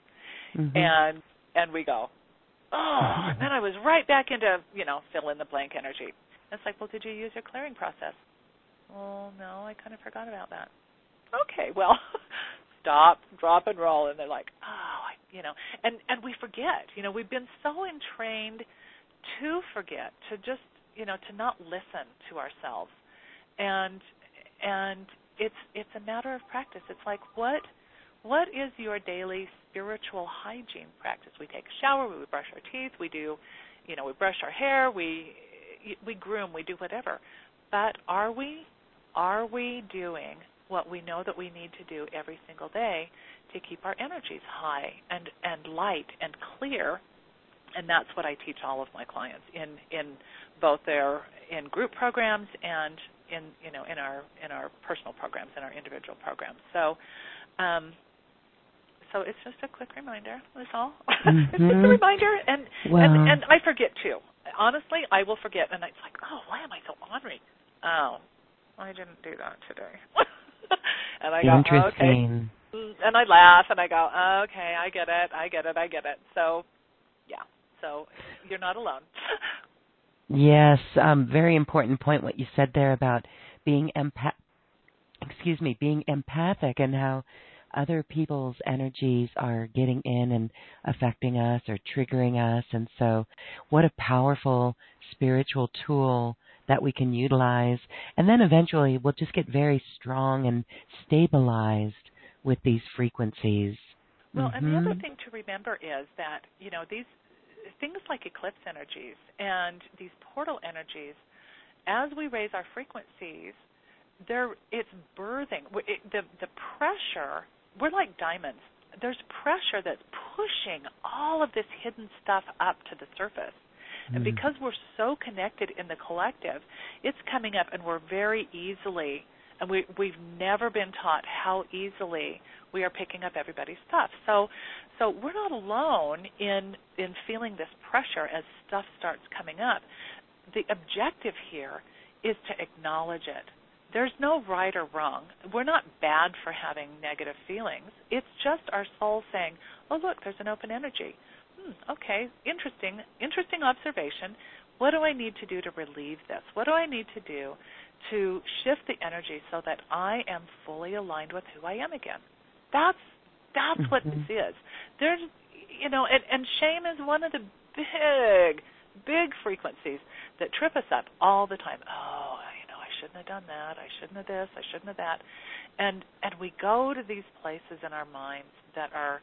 Mm-hmm. And and we go, oh, and then I was right back into you know fill in the blank energy. And it's like, well, did you use your clearing process? Oh, no, I kind of forgot about that. Okay, well, stop, drop, and roll. And they're like, oh, I, you know, and and we forget. You know, we've been so entrained to forget, to just you know, to not listen to ourselves, and and it's it's a matter of practice. It's like what what is your daily spiritual hygiene practice? We take a shower, we brush our teeth, we do, you know, we brush our hair, we we groom, we do whatever. But are we are we doing what we know that we need to do every single day to keep our energies high and and light and clear? And that's what I teach all of my clients in in both their in group programs and in you know in our in our personal programs in our individual programs. So um, so it's just a quick reminder. That's all. Mm-hmm. it's just a mm-hmm. reminder, and, and and I forget too. Honestly, I will forget, and it's like, oh, why am I so ornery? Oh, I didn't do that today. and I go, oh, okay, and I laugh, and I go, oh, okay, I get it, I get it, I get it. So, yeah. So you're not alone. yes, um, very important point what you said there about being empath. Excuse me, being empathic and how other people's energies are getting in and affecting us or triggering us. And so, what a powerful spiritual tool that we can utilize. And then eventually, we'll just get very strong and stabilized with these frequencies. Well, mm-hmm. and the other mm-hmm. thing to remember is that, you know, these things like eclipse energies and these portal energies, as we raise our frequencies, there it's birthing it, the the pressure we're like diamonds. There's pressure that's pushing all of this hidden stuff up to the surface. Mm. And because we're so connected in the collective, it's coming up and we're very easily and we we've never been taught how easily we are picking up everybody's stuff. So so we're not alone in in feeling this pressure as stuff starts coming up. The objective here is to acknowledge it there's no right or wrong. We're not bad for having negative feelings. It's just our soul saying, "Oh, look, there's an open energy." Hmm, okay, interesting, interesting observation. What do I need to do to relieve this? What do I need to do to shift the energy so that I am fully aligned with who I am again? That's that's mm-hmm. what this is. There's you know, and, and shame is one of the big, big frequencies that trip us up all the time. Oh, shouldn't have done that. I shouldn't have this. I shouldn't have that. And and we go to these places in our minds that are,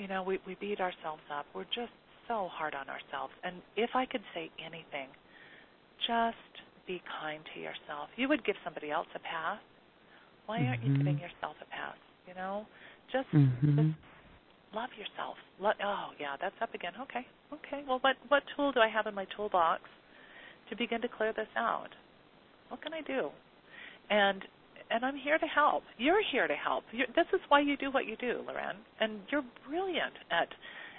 you know, we we beat ourselves up. We're just so hard on ourselves. And if I could say anything, just be kind to yourself. You would give somebody else a pass. Why aren't mm-hmm. you giving yourself a pass? You know, just mm-hmm. just love yourself. Lo- oh yeah, that's up again. Okay, okay. Well, what what tool do I have in my toolbox to begin to clear this out. What can I do? And and I'm here to help. You're here to help. You're, this is why you do what you do, Lauren. And you're brilliant at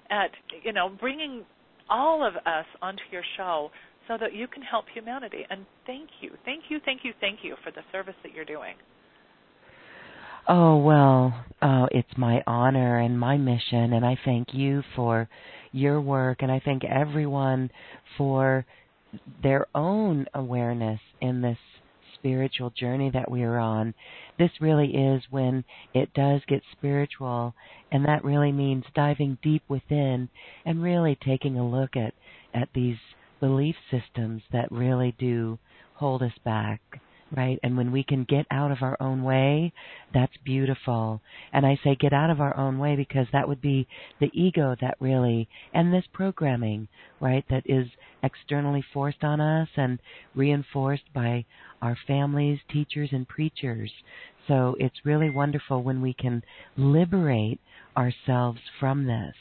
at you know bringing all of us onto your show so that you can help humanity. And thank you, thank you, thank you, thank you for the service that you're doing. Oh, well, uh, it's my honor and my mission, and I thank you for your work, and I thank everyone for their own awareness in this spiritual journey that we are on. This really is when it does get spiritual, and that really means diving deep within and really taking a look at, at these belief systems that really do hold us back right? And when we can get out of our own way, that's beautiful. And I say get out of our own way because that would be the ego that really, and this programming, right, that is externally forced on us and reinforced by our families, teachers, and preachers. So it's really wonderful when we can liberate ourselves from this.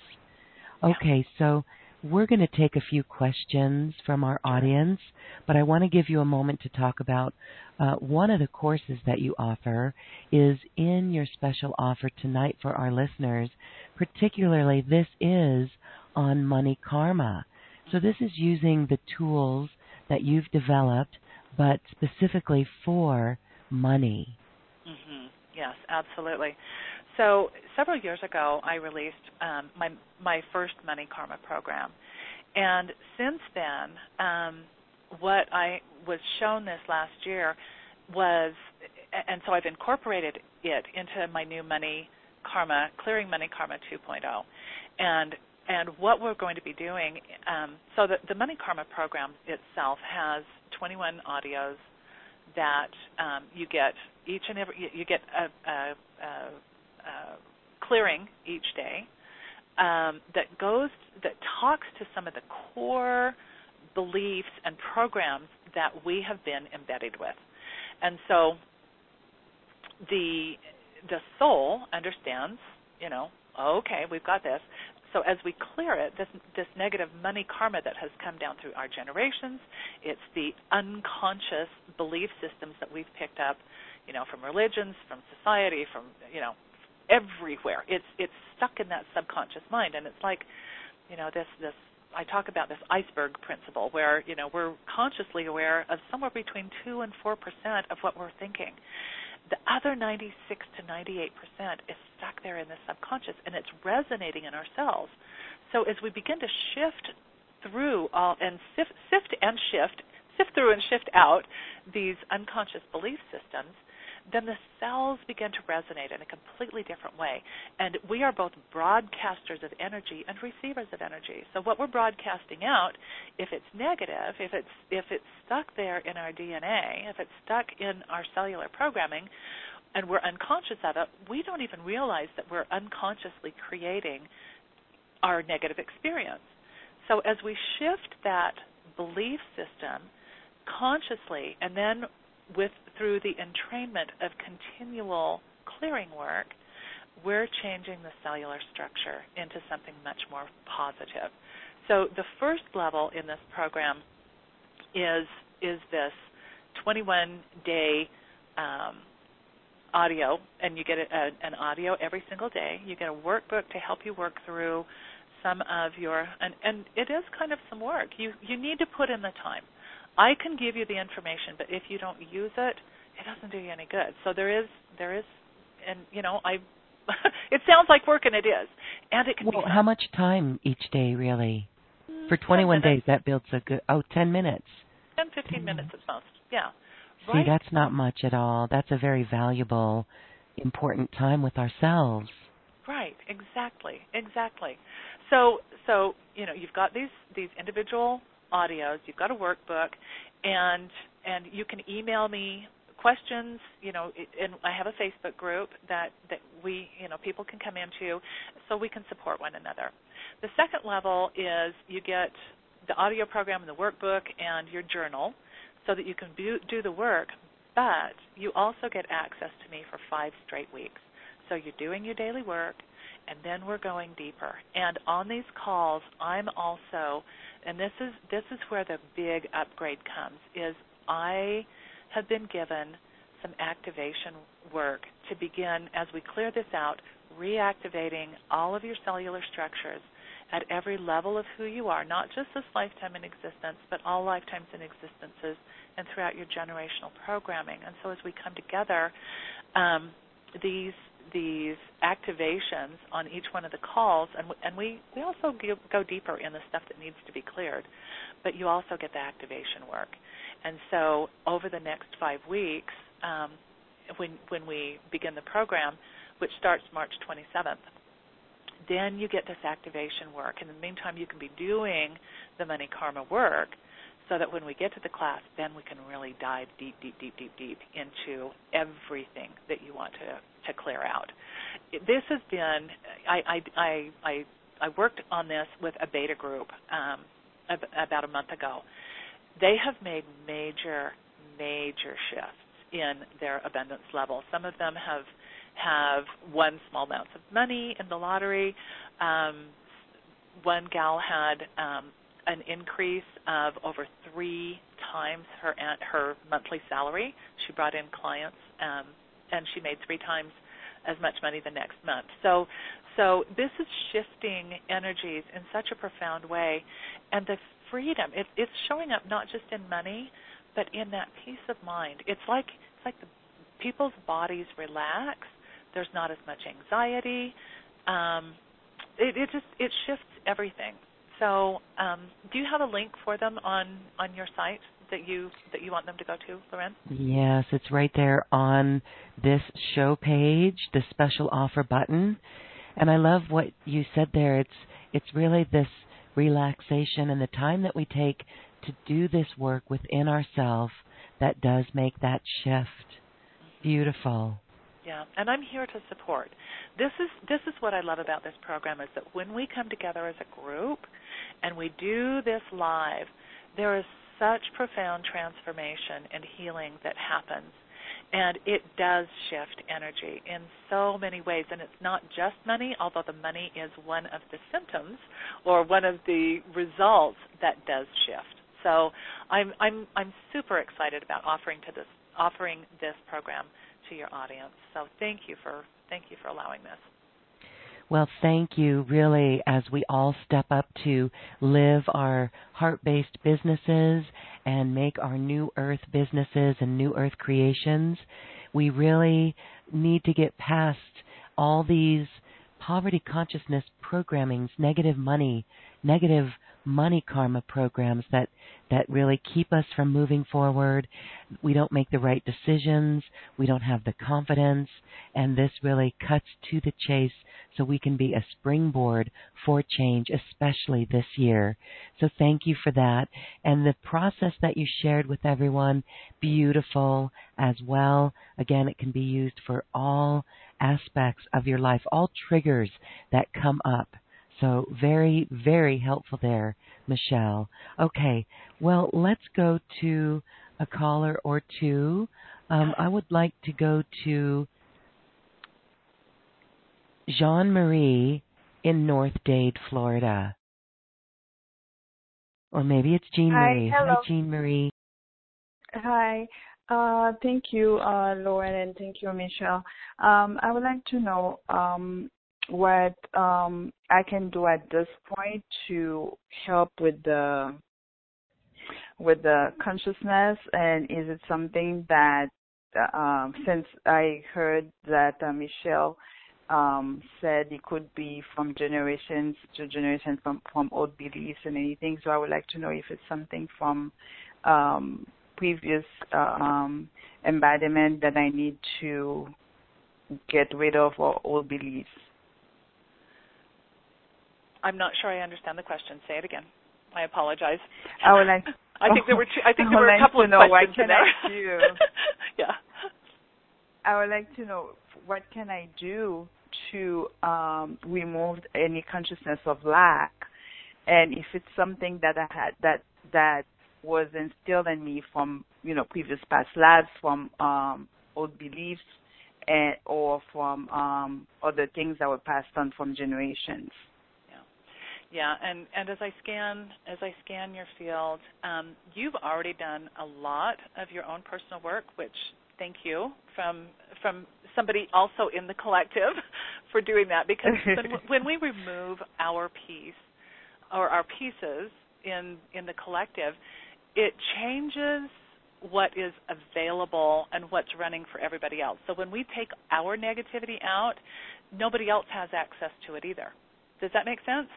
Okay, so we're going to take a few questions from our audience, but I want to give you a moment to talk about uh, one of the courses that you offer is in your special offer tonight for our listeners. Particularly, this is on money karma. So this is using the tools that you've developed, but specifically for money. Mm-hmm. Yes, absolutely. So several years ago, I released um, my my first Money Karma program, and since then, um, what I was shown this last year was, and so I've incorporated it into my new Money Karma Clearing Money Karma 2.0, and and what we're going to be doing. Um, so the, the Money Karma program itself has 21 audios that um, you get each and every you, get a, a, a uh, clearing each day um, that goes that talks to some of the core beliefs and programs that we have been embedded with, and so the the soul understands, you know, okay, we've got this. So as we clear it, this this negative money karma that has come down through our generations, it's the unconscious belief systems that we've picked up, you know, from religions, from society, from you know, everywhere. It's it's stuck in that subconscious mind, and it's like, you know, this this. I talk about this iceberg principle, where you know we're consciously aware of somewhere between two and four percent of what we're thinking. The other 96 to 98 percent is stuck there in the subconscious, and it's resonating in ourselves. So as we begin to shift through all and sift, sift and shift, sift through and shift out these unconscious belief systems, then the cells begin to resonate in a completely different way. And we are both broadcasters of energy and receivers of energy. So what we're broadcasting out, if it's negative, if it's if it's stuck there in our DNA, if it's stuck in our cellular programming, and we're unconscious of it, we don't even realize that we're unconsciously creating our negative experience. So as we shift that belief system consciously and then with through the entrainment of continual clearing work, we're changing the cellular structure into something much more positive. So the first level in this program is is this 21 day um, audio, and you get a, a, an audio every single day. You get a workbook to help you work through some of your and and it is kind of some work. You you need to put in the time. I can give you the information, but if you don't use it, it doesn't do you any good. So there is there is and you know, I it sounds like work and it is. And it can well, be how much time each day really? Mm, For 21 days that builds a good oh, 10 minutes. 10 15 10 minutes at most. Yeah. See, right? that's not much at all. That's a very valuable important time with ourselves. Right, exactly. Exactly. So so, you know, you've got these these individual audios. You've got a workbook, and and you can email me questions. You know, and I have a Facebook group that that we you know people can come into, so we can support one another. The second level is you get the audio program and the workbook and your journal, so that you can do the work. But you also get access to me for five straight weeks. So you're doing your daily work, and then we're going deeper. And on these calls, I'm also and this is this is where the big upgrade comes is I have been given some activation work to begin as we clear this out reactivating all of your cellular structures at every level of who you are, not just this lifetime in existence, but all lifetimes in existences and throughout your generational programming. And so as we come together, um, these these activations on each one of the calls, and, and we, we also give, go deeper in the stuff that needs to be cleared, but you also get the activation work. And so over the next five weeks, um, when, when we begin the program, which starts March 27th, then you get this activation work. In the meantime, you can be doing the money karma work so that when we get to the class, then we can really dive deep, deep, deep, deep, deep into everything that you want to to clear out. This has been I I I I, worked on this with a beta group um, about a month ago. They have made major major shifts in their abundance level. Some of them have have won small amounts of money in the lottery. Um, one gal had um, an increase of over three times her her monthly salary. She brought in clients, um, and she made three times as much money the next month. So, so this is shifting energies in such a profound way, and the freedom. It, it's showing up not just in money, but in that peace of mind. It's like it's like the people's bodies relax. There's not as much anxiety. Um, it, it just it shifts everything. So, um, do you have a link for them on on your site that you that you want them to go to, Lauren? Yes, it's right there on this show page, the special offer button. And I love what you said there. It's it's really this relaxation and the time that we take to do this work within ourselves that does make that shift. Beautiful. Yeah, and I'm here to support. This is this is what I love about this program is that when we come together as a group and we do this live, there is such profound transformation and healing that happens. And it does shift energy in so many ways. And it's not just money, although the money is one of the symptoms or one of the results that does shift. So I'm I'm I'm super excited about offering to this offering this program to your audience. So thank you for thank you for allowing this. Well, thank you, really, as we all step up to live our heart based businesses and make our new earth businesses and new earth creations. We really need to get past all these poverty consciousness programmings, negative money, negative money karma programs that that really keep us from moving forward. We don't make the right decisions, we don't have the confidence, and this really cuts to the chase so we can be a springboard for change, especially this year. So thank you for that. And the process that you shared with everyone, beautiful as well. Again, it can be used for all aspects of your life, all triggers that come up. So very, very helpful there, Michelle. Okay, well, let's go to a caller or two. Um, I would like to go to Jean Marie in North Dade, Florida. Or maybe it's Jean Marie. Hi, hello. Hi, Jean Marie. Hi. Uh, thank you, uh, Lauren, and thank you, Michelle. Um, I would like to know um, what um, I can do at this point to help with the with the consciousness, and is it something that um, since I heard that uh, Michelle um, said it could be from generations to generation from from old beliefs and anything. So I would like to know if it's something from um, previous uh, um, embodiment that I need to get rid of or old beliefs. I'm not sure I understand the question. Say it again. I apologize. I would like. I think there were two, I think there were a couple of know questions what can. I do. yeah. I would like to know what can I do to um, remove any consciousness of lack, and if it's something that I had that that was instilled in me from you know previous past lives, from um, old beliefs, and or from um, other things that were passed on from generations. Yeah, and and as I scan as I scan your field, um, you've already done a lot of your own personal work, which thank you from from somebody also in the collective for doing that because when, when we remove our piece or our pieces in in the collective, it changes what is available and what's running for everybody else. So when we take our negativity out, nobody else has access to it either. Does that make sense?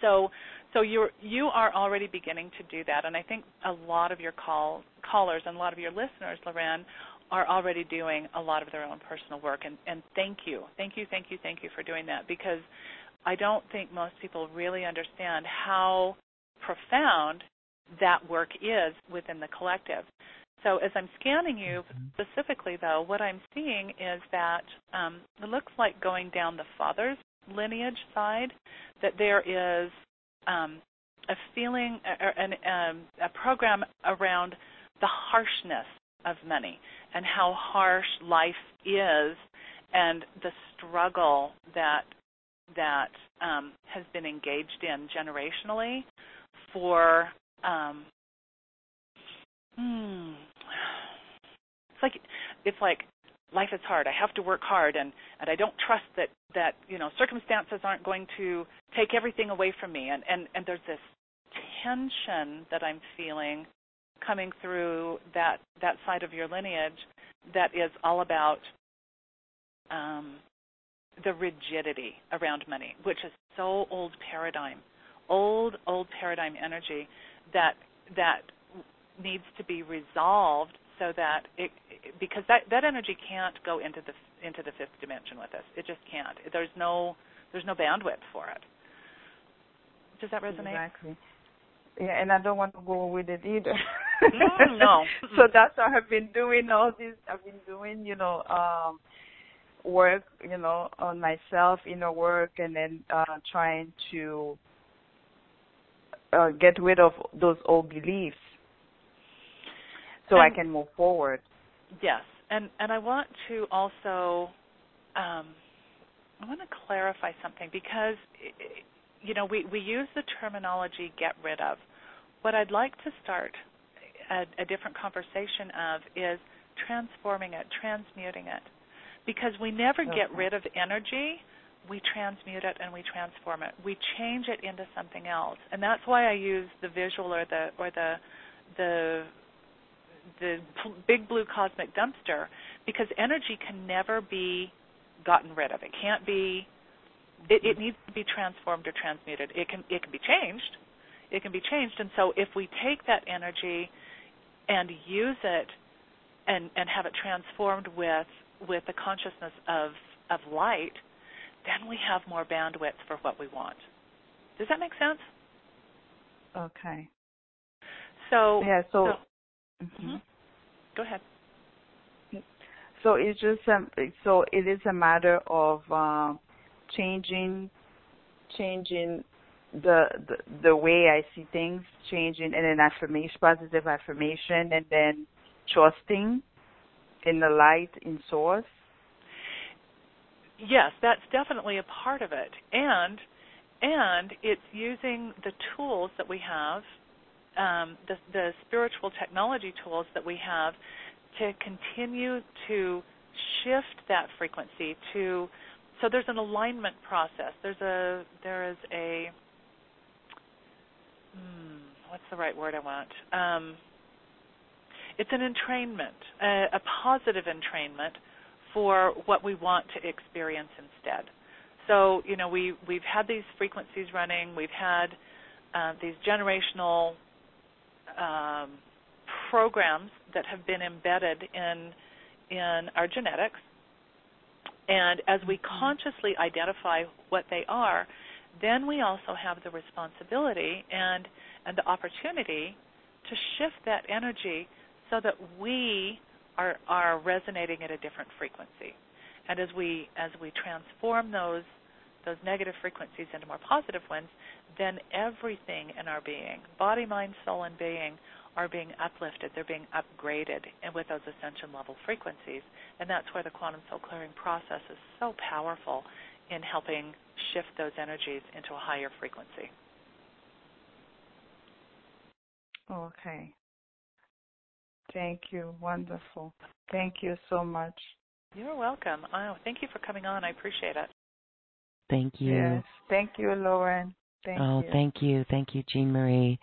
So so you're you are already beginning to do that and I think a lot of your call callers and a lot of your listeners, Lauren, are already doing a lot of their own personal work and, and thank you. Thank you, thank you, thank you for doing that because I don't think most people really understand how profound that work is within the collective. So as I'm scanning you mm-hmm. specifically, though, what I'm seeing is that um, it looks like going down the father's lineage side, that there is um, a feeling, a, a, um, a program around the harshness of money and how harsh life is, and the struggle that that um, has been engaged in generationally for um, hmm, it's like it's like life is hard. I have to work hard, and and I don't trust that that you know circumstances aren't going to take everything away from me. And and and there's this tension that I'm feeling coming through that that side of your lineage that is all about um, the rigidity around money, which is so old paradigm, old old paradigm energy that that needs to be resolved so that it because that that energy can't go into the into the fifth dimension with us. It just can't. There's no there's no bandwidth for it. Does that resonate? Exactly. Yeah, and I don't want to go with it either. no, no. so that's what I've been doing all this. I've been doing, you know, um work, you know, on myself, inner work, and then uh trying to uh, get rid of those old beliefs so and, I can move forward. Yes, and and I want to also um, I want to clarify something because you know we we use the terminology get rid of. What I'd like to start a, a different conversation of is transforming it, transmuting it, because we never okay. get rid of energy we transmute it and we transform it. We change it into something else, and that's why I use the visual or the or the the the big blue cosmic dumpster because energy can never be gotten rid of. It can't be. It, it needs to be transformed or transmuted. It can it can be changed. It can be changed, and so if we take that energy and use it and and have it transformed with with the consciousness of of light, then we have more bandwidth for what we want. Does that make sense? Okay. So yeah. So. so mm-hmm. Go ahead. So it's just um, so it is a matter of uh, changing, changing the, the the way I see things, changing and an affirmation, positive affirmation, and then trusting in the light in source yes, that's definitely a part of it, and and it's using the tools that we have, um, the, the spiritual technology tools that we have, to continue to shift that frequency to. So there's an alignment process. There's a there is a hmm, what's the right word I want? Um, it's an entrainment, a, a positive entrainment for what we want to experience instead. So, you know, we we've had these frequencies running, we've had uh, these generational um, programs that have been embedded in in our genetics, and as we mm-hmm. consciously identify what they are, then we also have the responsibility and and the opportunity to shift that energy so that we are are resonating at a different frequency. And as we as we transform those those negative frequencies into more positive ones, then everything in our being, body, mind, soul, and being, are being uplifted. They're being upgraded, and with those ascension level frequencies. And that's where the quantum soul clearing process is so powerful in helping shift those energies into a higher frequency. Okay. Thank you. Wonderful. Thank you so much. You're welcome. Oh, thank you for coming on. I appreciate it. Thank you. Yes. Thank you, Lauren. Thank oh, you. thank you. Thank you, Jean Marie.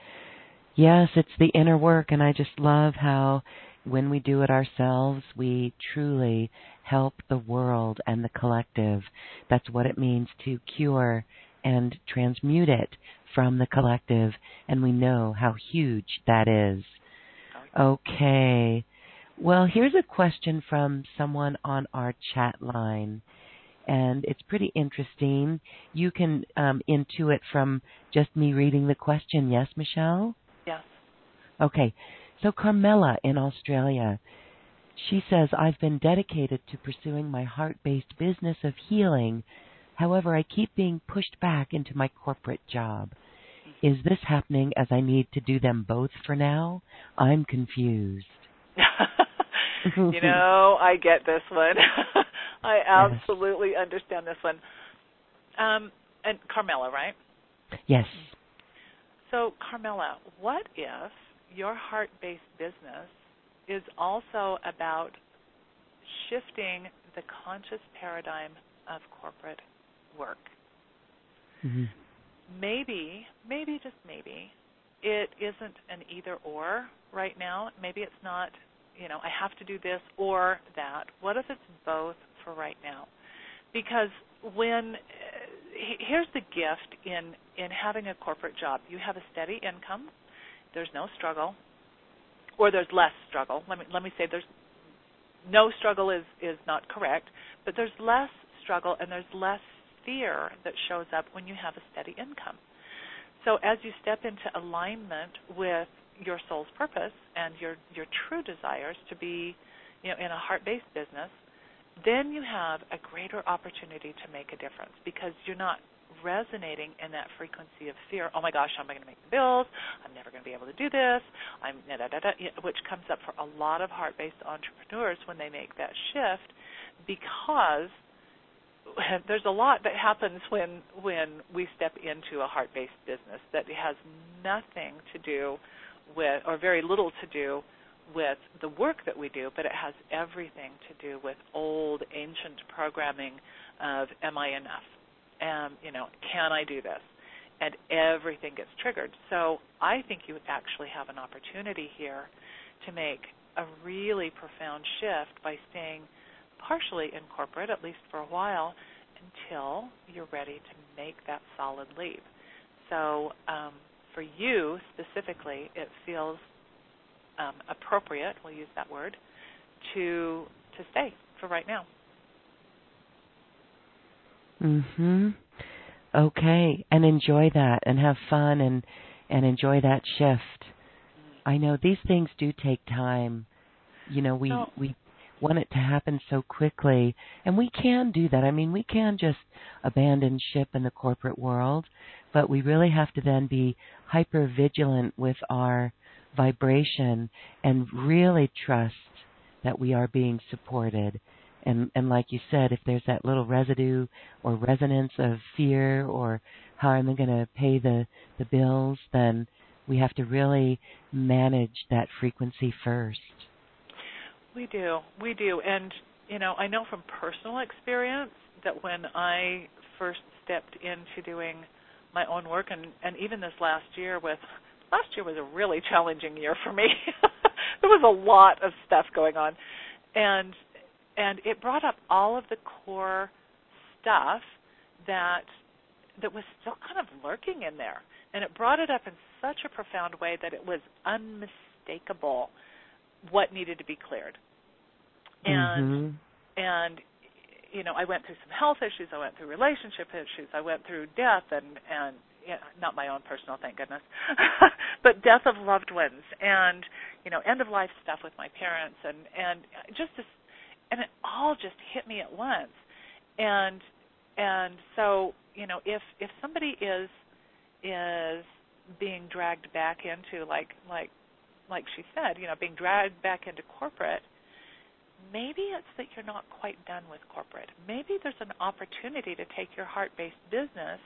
Yes, it's the inner work, and I just love how when we do it ourselves, we truly help the world and the collective. That's what it means to cure and transmute it from the collective, and we know how huge that is. Okay. Well, here's a question from someone on our chat line, and it's pretty interesting. You can um, intuit from just me reading the question. Yes, Michelle? Yes. Okay. So, Carmela in Australia, she says, I've been dedicated to pursuing my heart based business of healing. However, I keep being pushed back into my corporate job. Is this happening as I need to do them both for now? I'm confused. you know, I get this one. I absolutely yes. understand this one. Um, and Carmela, right? Yes. So, Carmela, what if your heart based business is also about shifting the conscious paradigm of corporate work? Mm-hmm. Maybe, maybe, just maybe, it isn't an either or right now. Maybe it's not, you know, I have to do this or that. What if it's both for right now? Because when eh, here's the gift in in having a corporate job. You have a steady income. There's no struggle, or there's less struggle. Let me let me say there's no struggle is is not correct, but there's less struggle and there's less fear that shows up when you have a steady income. So as you step into alignment with your soul's purpose and your your true desires to be, you know, in a heart-based business, then you have a greater opportunity to make a difference because you're not resonating in that frequency of fear. Oh my gosh, how am I going to make the bills? I'm never going to be able to do this. I'm da, da, da, which comes up for a lot of heart-based entrepreneurs when they make that shift because there's a lot that happens when when we step into a heart-based business that has nothing to do with or very little to do with the work that we do, but it has everything to do with old ancient programming of am I enough? Um, you know, can I do this? And everything gets triggered. So I think you actually have an opportunity here to make a really profound shift by staying partially in corporate, at least for a while, until you're ready to make that solid leap. So, um, for you specifically, it feels um, appropriate, we'll use that word, to to stay for right now. Mhm. Okay, and enjoy that and have fun and and enjoy that shift. I know these things do take time. You know, we oh. we want it to happen so quickly. And we can do that. I mean, we can just abandon ship in the corporate world, but we really have to then be hyper vigilant with our vibration and really trust that we are being supported. And and like you said, if there's that little residue or resonance of fear or how am I going to pay the the bills, then we have to really manage that frequency first. We do. We do. And, you know, I know from personal experience that when I first stepped into doing my own work and and even this last year with last year was a really challenging year for me. there was a lot of stuff going on. And and it brought up all of the core stuff that that was still kind of lurking in there. And it brought it up in such a profound way that it was unmistakable what needed to be cleared. And mm-hmm. and you know, I went through some health issues, I went through relationship issues, I went through death and and you know, not my own personal, thank goodness, but death of loved ones and you know, end of life stuff with my parents and and just this and it all just hit me at once. And and so, you know, if if somebody is is being dragged back into like like like she said, you know, being dragged back into corporate, maybe it's that you're not quite done with corporate. Maybe there's an opportunity to take your heart based business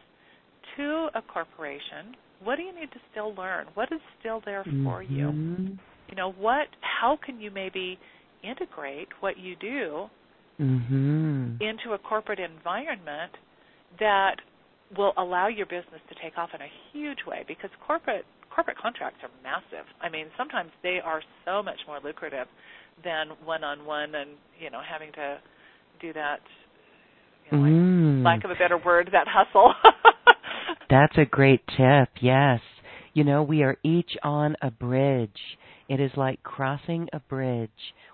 to a corporation. What do you need to still learn? What is still there for mm-hmm. you? You know, what how can you maybe integrate what you do mm-hmm. into a corporate environment that will allow your business to take off in a huge way because corporate corporate contracts are massive. I mean, sometimes they are so much more lucrative than one-on-one and, you know, having to do that you know, mm. lack of a better word, that hustle. That's a great tip. Yes. You know, we are each on a bridge. It is like crossing a bridge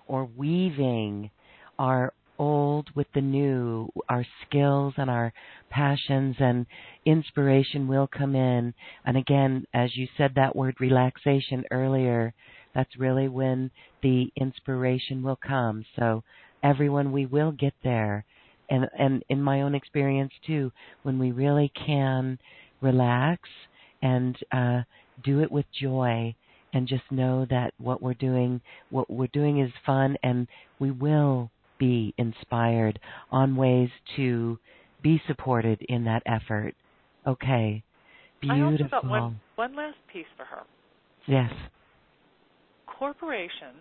or weaving our old with the new. Our skills and our passions and inspiration will come in. And again, as you said that word relaxation earlier, that's really when the inspiration will come. So, everyone, we will get there. And, and in my own experience too, when we really can relax and uh, do it with joy and just know that what we're doing what we're doing is fun and we will be inspired on ways to be supported in that effort. Okay. Beautiful. I also got one, one last piece for her. Yes. Corporations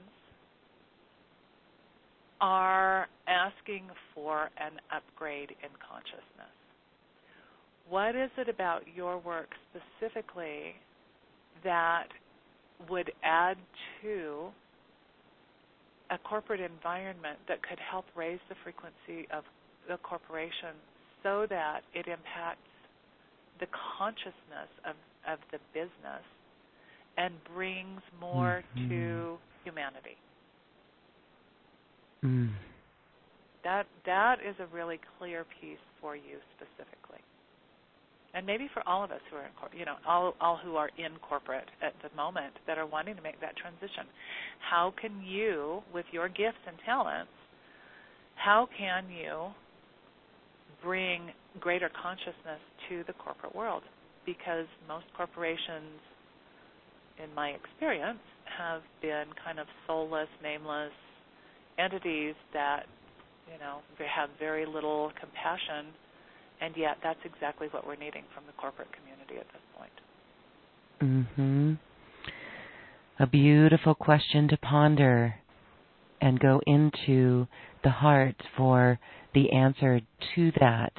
are asking for an upgrade in consciousness. What is it about your work specifically that would add to a corporate environment that could help raise the frequency of the corporation so that it impacts the consciousness of, of the business and brings more mm-hmm. to humanity. Mm. That that is a really clear piece for you specifically and maybe for all of us who are in cor- you know all all who are in corporate at the moment that are wanting to make that transition how can you with your gifts and talents how can you bring greater consciousness to the corporate world? Because most corporations in my experience have been kind of soulless nameless entities that you know they have very little compassion and yet that's exactly what we're needing from the corporate community at this point. Mhm. A beautiful question to ponder and go into the heart for the answer to that.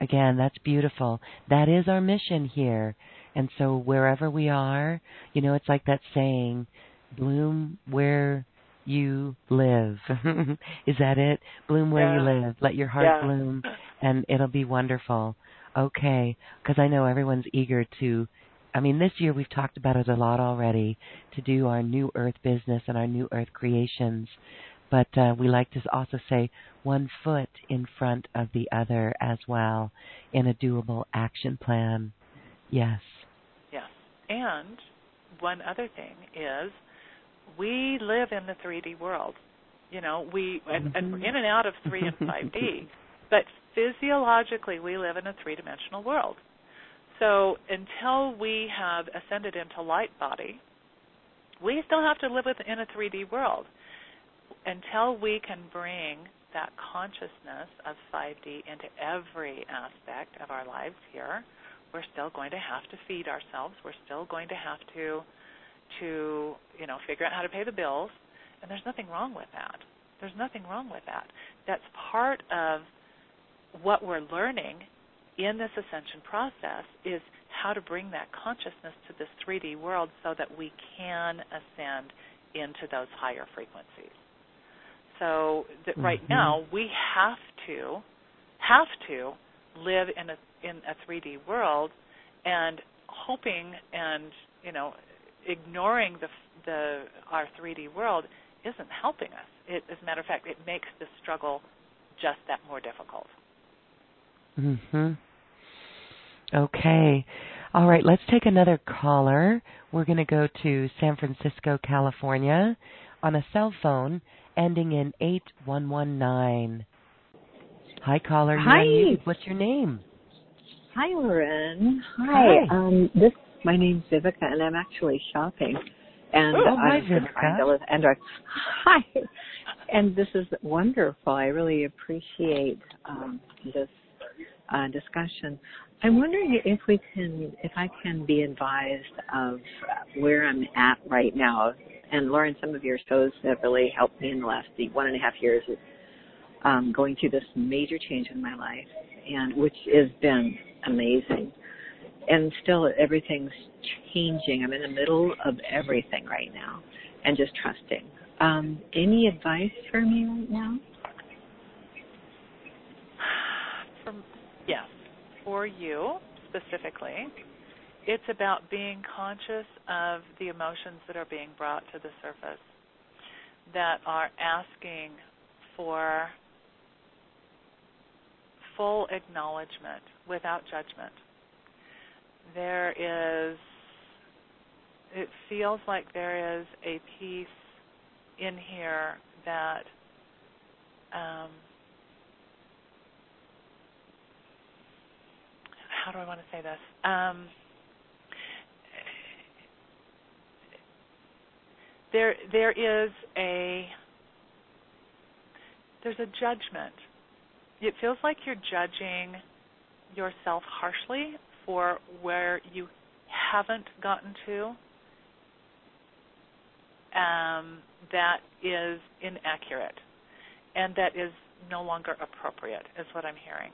Again, that's beautiful. That is our mission here. And so wherever we are, you know, it's like that saying, bloom where you live. Is that it? Bloom where yeah. you live. Let your heart yeah. bloom, and it'll be wonderful. Okay, because I know everyone's eager to. I mean, this year we've talked about it a lot already to do our new Earth business and our new Earth creations. But uh, we like to also say one foot in front of the other as well in a doable action plan. Yes. Yes. And one other thing is we live in the 3D world. You know, we and, and we're mm-hmm. in and out of 3 and 5D, but physiologically we live in a three-dimensional world. So until we have ascended into light body, we still have to live within a 3D world. Until we can bring that consciousness of 5D into every aspect of our lives here, we're still going to have to feed ourselves. We're still going to have to to you know figure out how to pay the bills, and there's nothing wrong with that. There's nothing wrong with that. That's part of what we're learning in this ascension process is how to bring that consciousness to this 3D world so that we can ascend into those higher frequencies. So that mm-hmm. right now we have to have to live in a in a 3D world and hoping and you know ignoring the the our 3D world isn't helping us. It, as a matter of fact, it makes the struggle just that more difficult. Mhm. Okay. All right, let's take another caller. We're going to go to San Francisco, California on a cell phone ending in 8119. Hi caller, you're Hi. What's your name? Hi, Lauren. Hi. Hi. Um, this my name's Vivica, and I'm actually shopping. And oh, I'm hi, Vivica. with Android. Hi. And this is wonderful. I really appreciate um, this uh, discussion. I'm wondering if we can, if I can be advised of where I'm at right now. And Lauren, some of your shows have really helped me in the last one and a half years um, going through this major change in my life, and which has been amazing. And still, everything's changing. I'm in the middle of everything right now, and just trusting. Um, any advice for me right now? From yes, for you specifically, it's about being conscious of the emotions that are being brought to the surface that are asking for full acknowledgement without judgment. There is, it feels like there is a piece in here that um, how do I want to say this? Um, there, there is a there's a judgment. It feels like you're judging yourself harshly for where you haven't gotten to. Um, that is inaccurate and that is no longer appropriate, is what I'm hearing.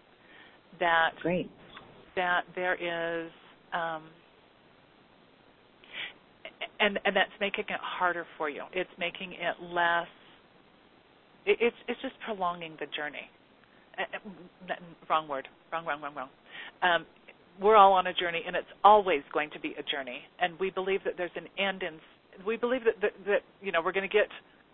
That Great. that there is um, and and that's making it harder for you. It's making it less. It, it's it's just prolonging the journey. Uh, uh wrong word. Wrong. Wrong. Wrong. Wrong. Um, we're all on a journey, and it's always going to be a journey. And we believe that there's an end in. We believe that that, that you know we're going to get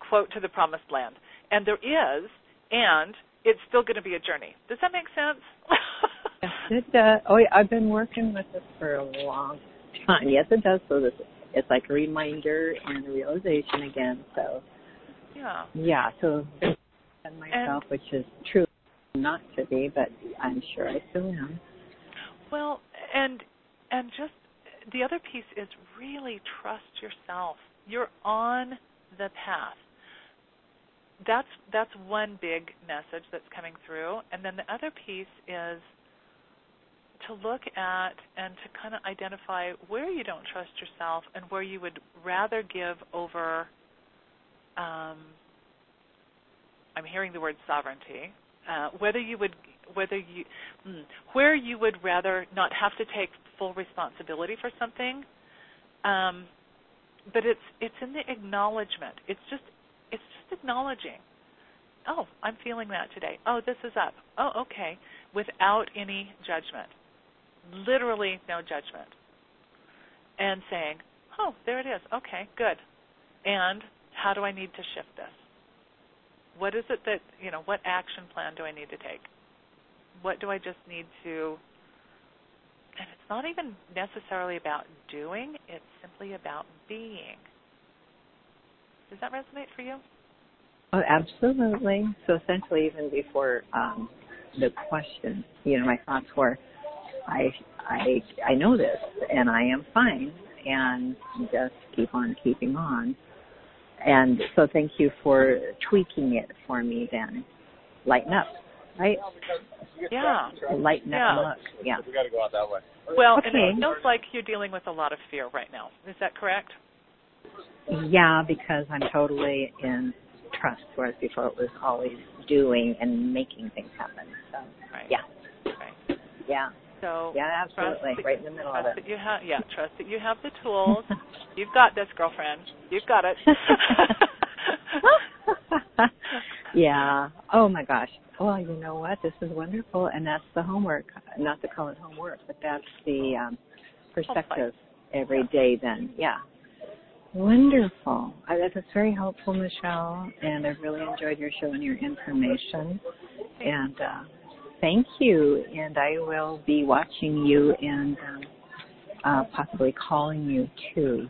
quote to the promised land, and there is, and it's still going to be a journey. Does that make sense? yes, it does. Oh, yeah, I've been working with this for a long time. Yes, it does. So this it's like a reminder and a realization again. So yeah, yeah. So and myself, and, which is true not to be, but I'm sure I still am. Well, and and just the other piece is really trust yourself. You're on the path. That's that's one big message that's coming through, and then the other piece is to look at and to kind of identify where you don't trust yourself and where you would rather give over um, I'm hearing the word sovereignty. Uh, whether you would whether you hmm, where you would rather not have to take full responsibility for something um, but it's it's in the acknowledgement it's just it's just acknowledging oh i'm feeling that today oh this is up oh okay without any judgment literally no judgment, and saying, oh, there it is. Okay, good. And how do I need to shift this? What is it that, you know, what action plan do I need to take? What do I just need to and it's not even necessarily about doing, it's simply about being. Does that resonate for you? Oh, absolutely. So essentially, even before um, the question, you know, my thoughts were, I I I know this and I am fine and just keep on keeping on. And so thank you for tweaking it for me then. Lighten up, right? Yeah. Lighten yeah. up look. Yeah. We got to go out that way. Well, okay. and it feels like you're dealing with a lot of fear right now. Is that correct? Yeah, because I'm totally in trust, whereas before it was always doing and making things happen. So, right. yeah. Right. Yeah. So yeah, absolutely, right in the middle trust of it. That you have, yeah, trust that you have the tools. You've got this, girlfriend. You've got it. yeah. Oh my gosh. Well, you know what? This is wonderful, and that's the homework. Not to call it homework, but that's the um, perspective every day. Then, yeah. Wonderful. I, that's very helpful, Michelle, and I've really enjoyed your show and your information. And uh, thank you, and I will be watching you and um, uh, possibly calling you too.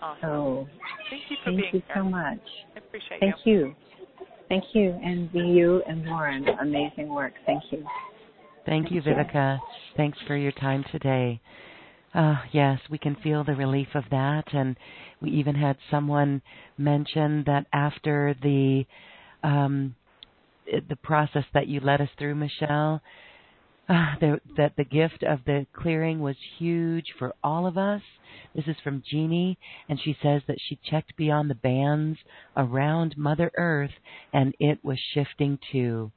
Awesome. So thank you for thank being you here. so much. I appreciate thank you. Thank you. Thank you, and you and Lauren, amazing work. Thank you. Thank, you, Viveka. Thanks for your time today. Uh, yes, we can feel the relief of that, and we even had someone mention that after the um, the process that you led us through, Michelle. Uh, the, that the gift of the clearing was huge for all of us. This is from Jeannie, and she says that she checked beyond the bands around Mother Earth, and it was shifting too.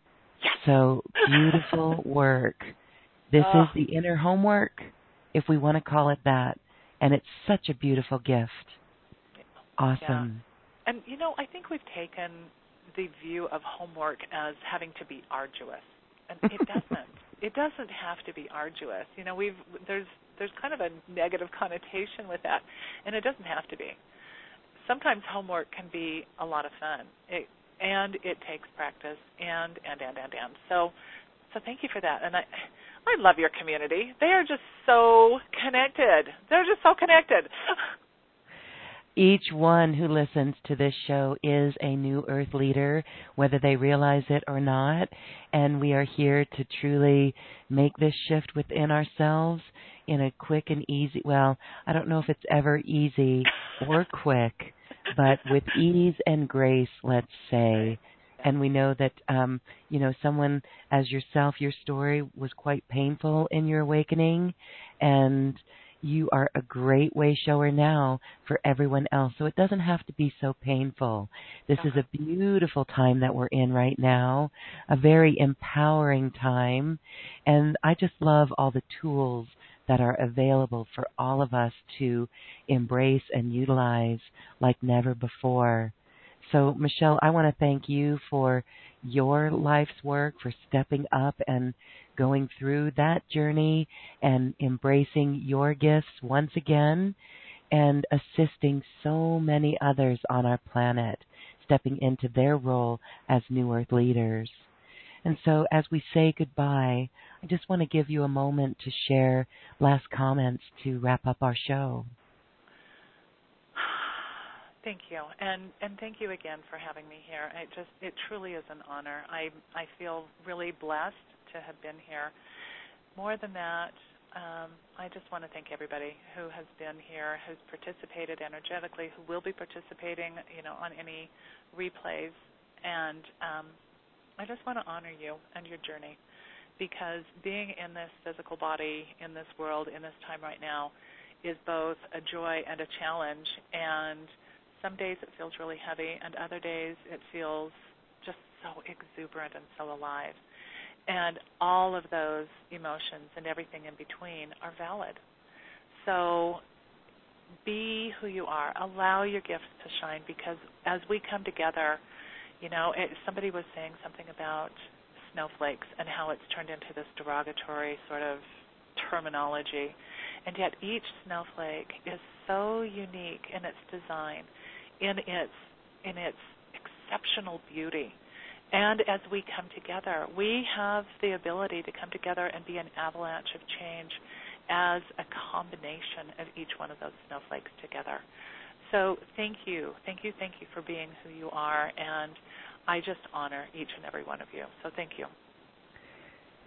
So beautiful work. This oh. is the inner homework, if we want to call it that. And it's such a beautiful gift. Awesome. Yeah. And you know, I think we've taken the view of homework as having to be arduous. And it doesn't. It doesn't have to be arduous. You know, we've there's there's kind of a negative connotation with that, and it doesn't have to be. Sometimes homework can be a lot of fun, it, and it takes practice, and and and and and. So, so thank you for that. And I, I love your community. They are just so connected. They're just so connected. Each one who listens to this show is a new earth leader, whether they realize it or not. And we are here to truly make this shift within ourselves in a quick and easy, well, I don't know if it's ever easy or quick, but with ease and grace, let's say. And we know that, um, you know, someone as yourself, your story was quite painful in your awakening. And, you are a great way shower now for everyone else. So it doesn't have to be so painful. This is a beautiful time that we're in right now, a very empowering time. And I just love all the tools that are available for all of us to embrace and utilize like never before. So, Michelle, I want to thank you for your life's work, for stepping up and going through that journey and embracing your gifts once again and assisting so many others on our planet, stepping into their role as New Earth leaders. And so, as we say goodbye, I just want to give you a moment to share last comments to wrap up our show. Thank you, and and thank you again for having me here. It just it truly is an honor. I I feel really blessed to have been here. More than that, um, I just want to thank everybody who has been here, who's participated energetically, who will be participating, you know, on any replays, and um, I just want to honor you and your journey, because being in this physical body, in this world, in this time right now, is both a joy and a challenge. And some days it feels really heavy, and other days it feels just so exuberant and so alive. And all of those emotions and everything in between are valid. So be who you are. Allow your gifts to shine because as we come together, you know, it, somebody was saying something about snowflakes and how it's turned into this derogatory sort of terminology. And yet each snowflake is so unique in its design, in its in its exceptional beauty and as we come together, we have the ability to come together and be an avalanche of change as a combination of each one of those snowflakes together. So thank you, thank you, thank you for being who you are, and I just honor each and every one of you. So thank you.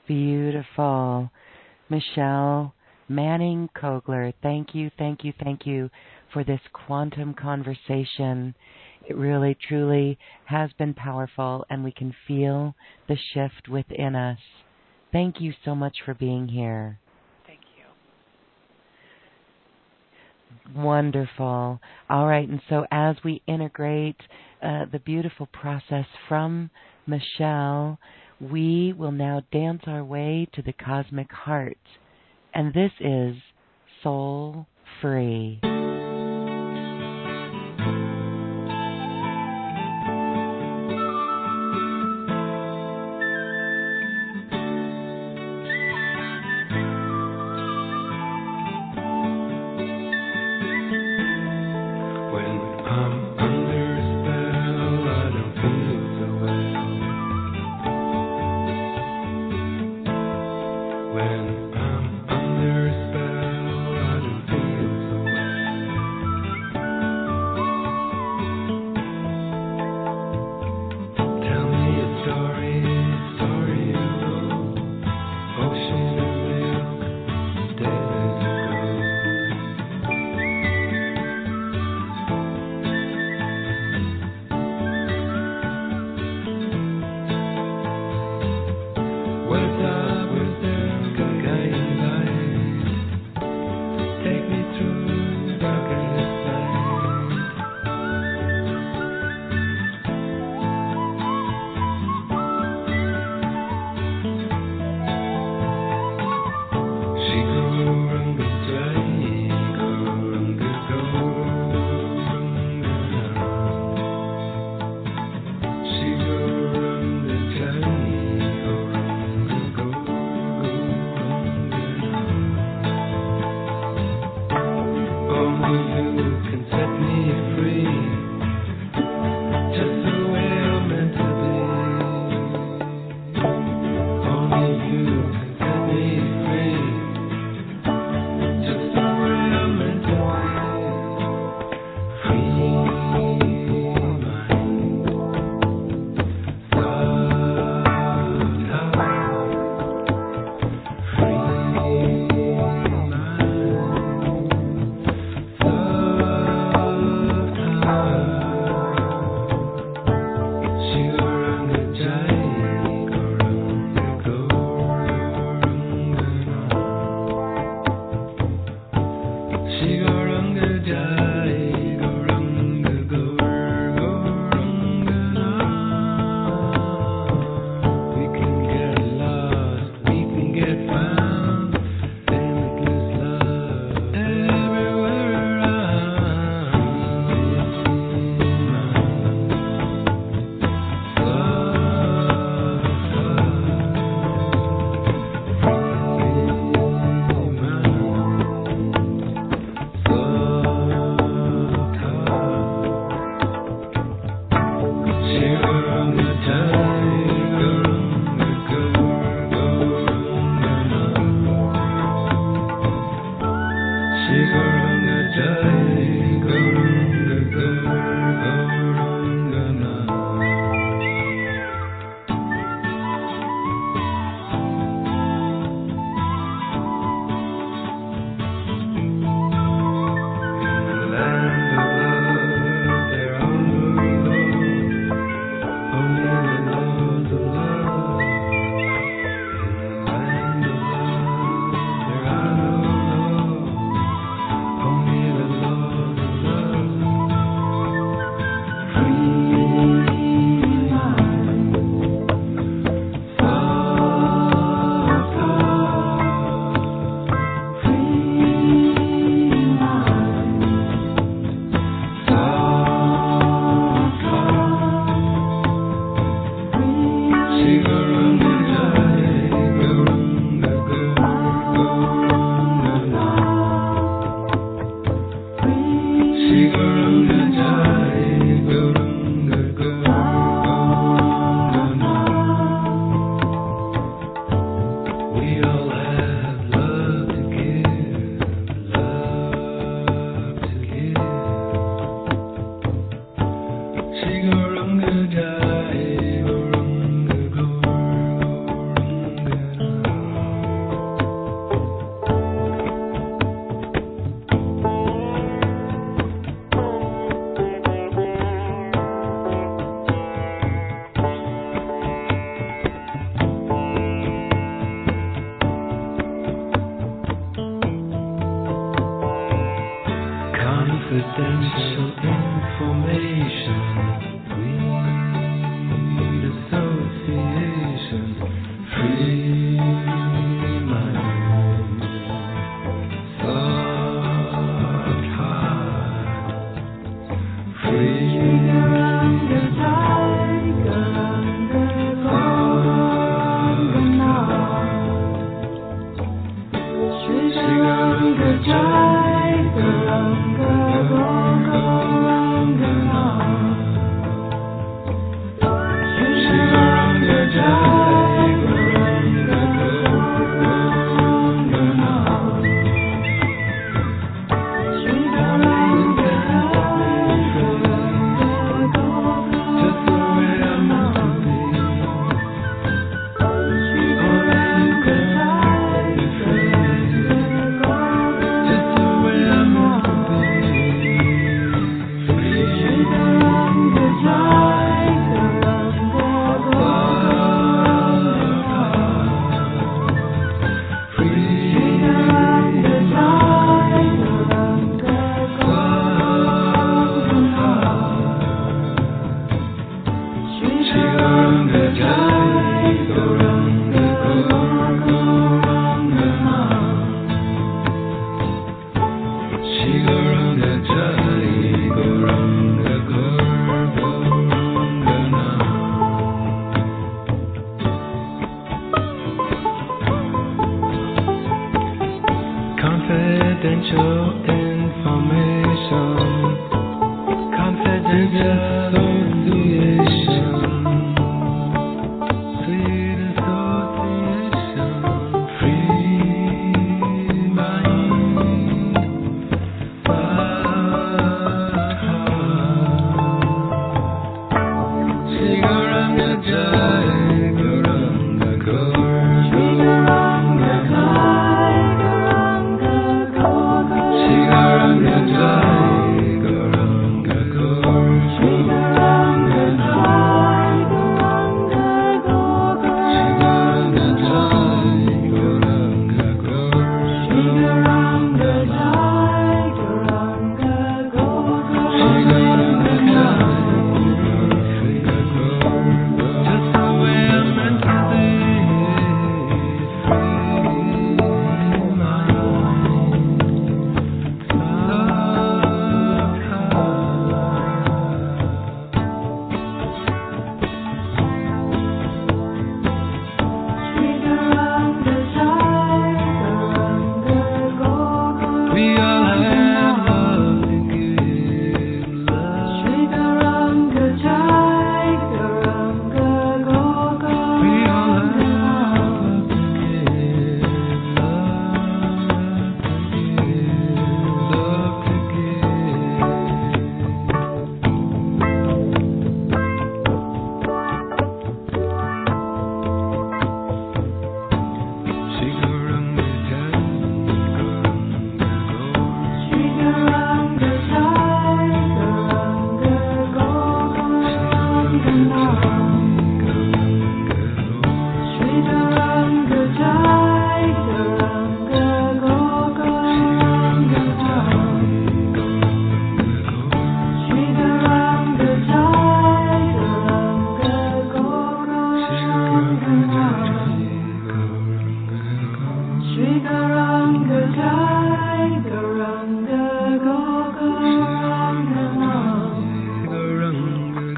Beautiful. Michelle Manning Kogler, thank you, thank you, thank you for this quantum conversation. It really, truly has been powerful, and we can feel the shift within us. Thank you so much for being here. Thank you. Wonderful. All right, and so as we integrate uh, the beautiful process from Michelle, we will now dance our way to the cosmic heart. And this is Soul Free.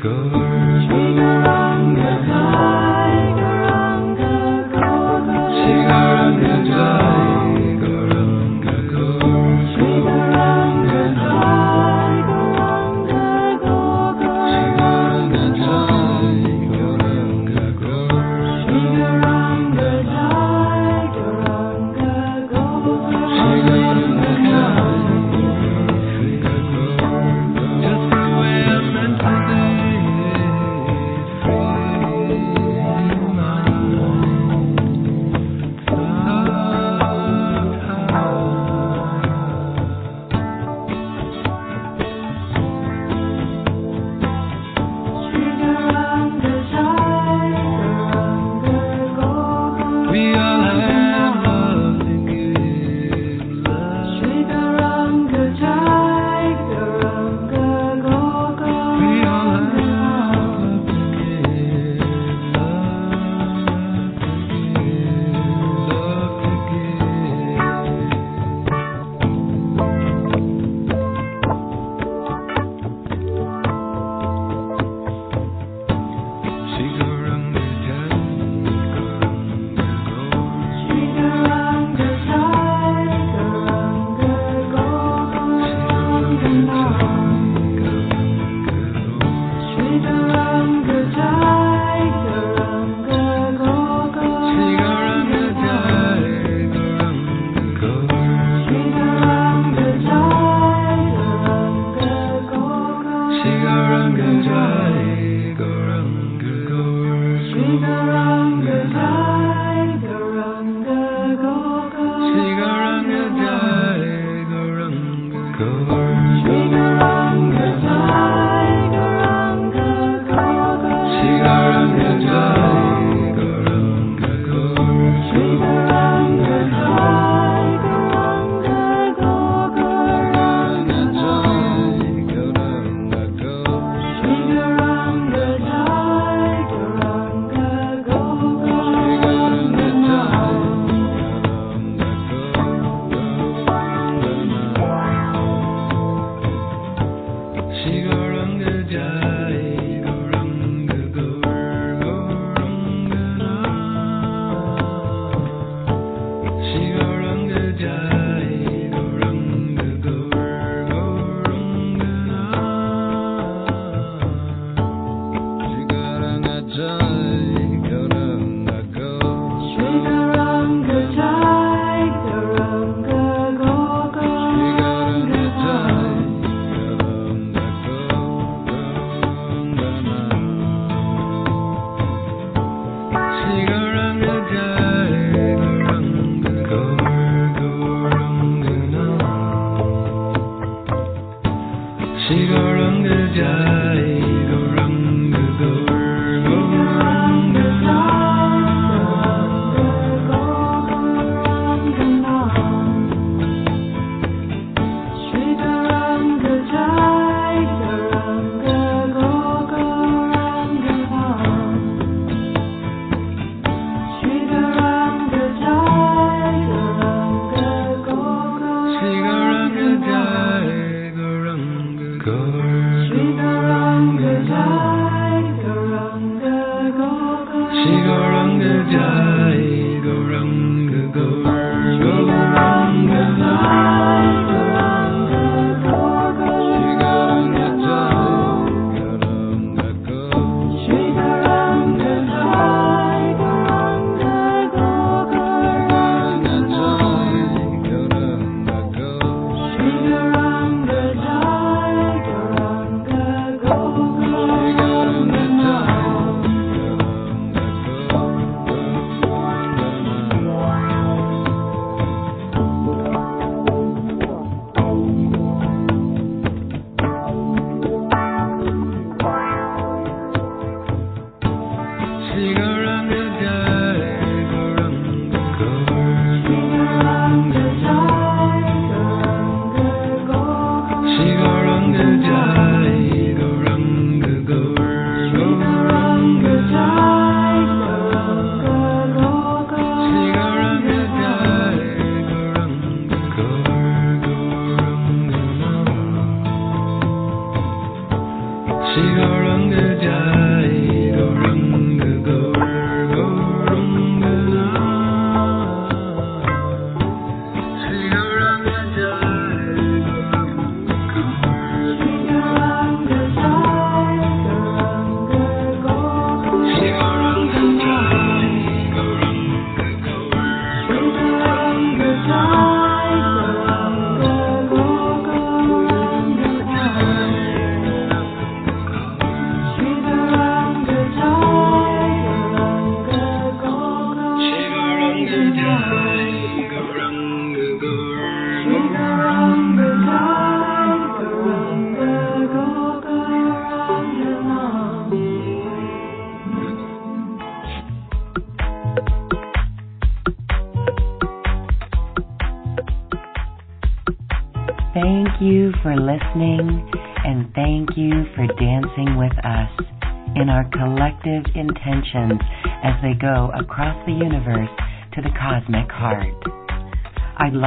go.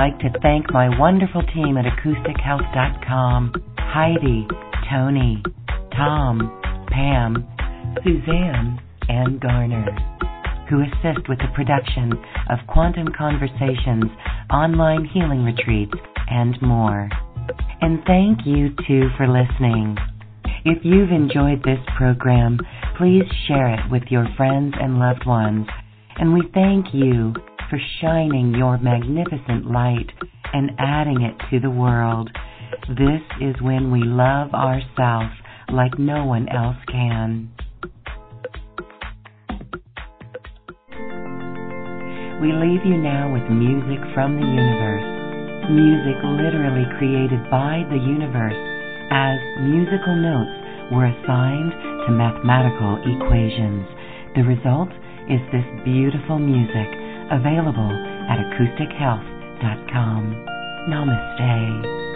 Like to thank my wonderful team at acoustichealth.com Heidi, Tony, Tom, Pam, Suzanne, and Garner, who assist with the production of Quantum Conversations, online healing retreats, and more. And thank you too for listening. If you've enjoyed this program, please share it with your friends and loved ones. And we thank you for shining your magnificent light and adding it to the world. This is when we love ourselves like no one else can. We leave you now with music from the universe. Music literally created by the universe as musical notes were assigned to mathematical equations. The result is this beautiful music available at acoustichealth.com. Namaste.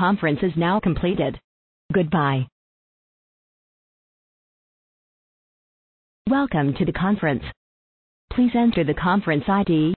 Conference is now completed. Goodbye. Welcome to the conference. Please enter the conference ID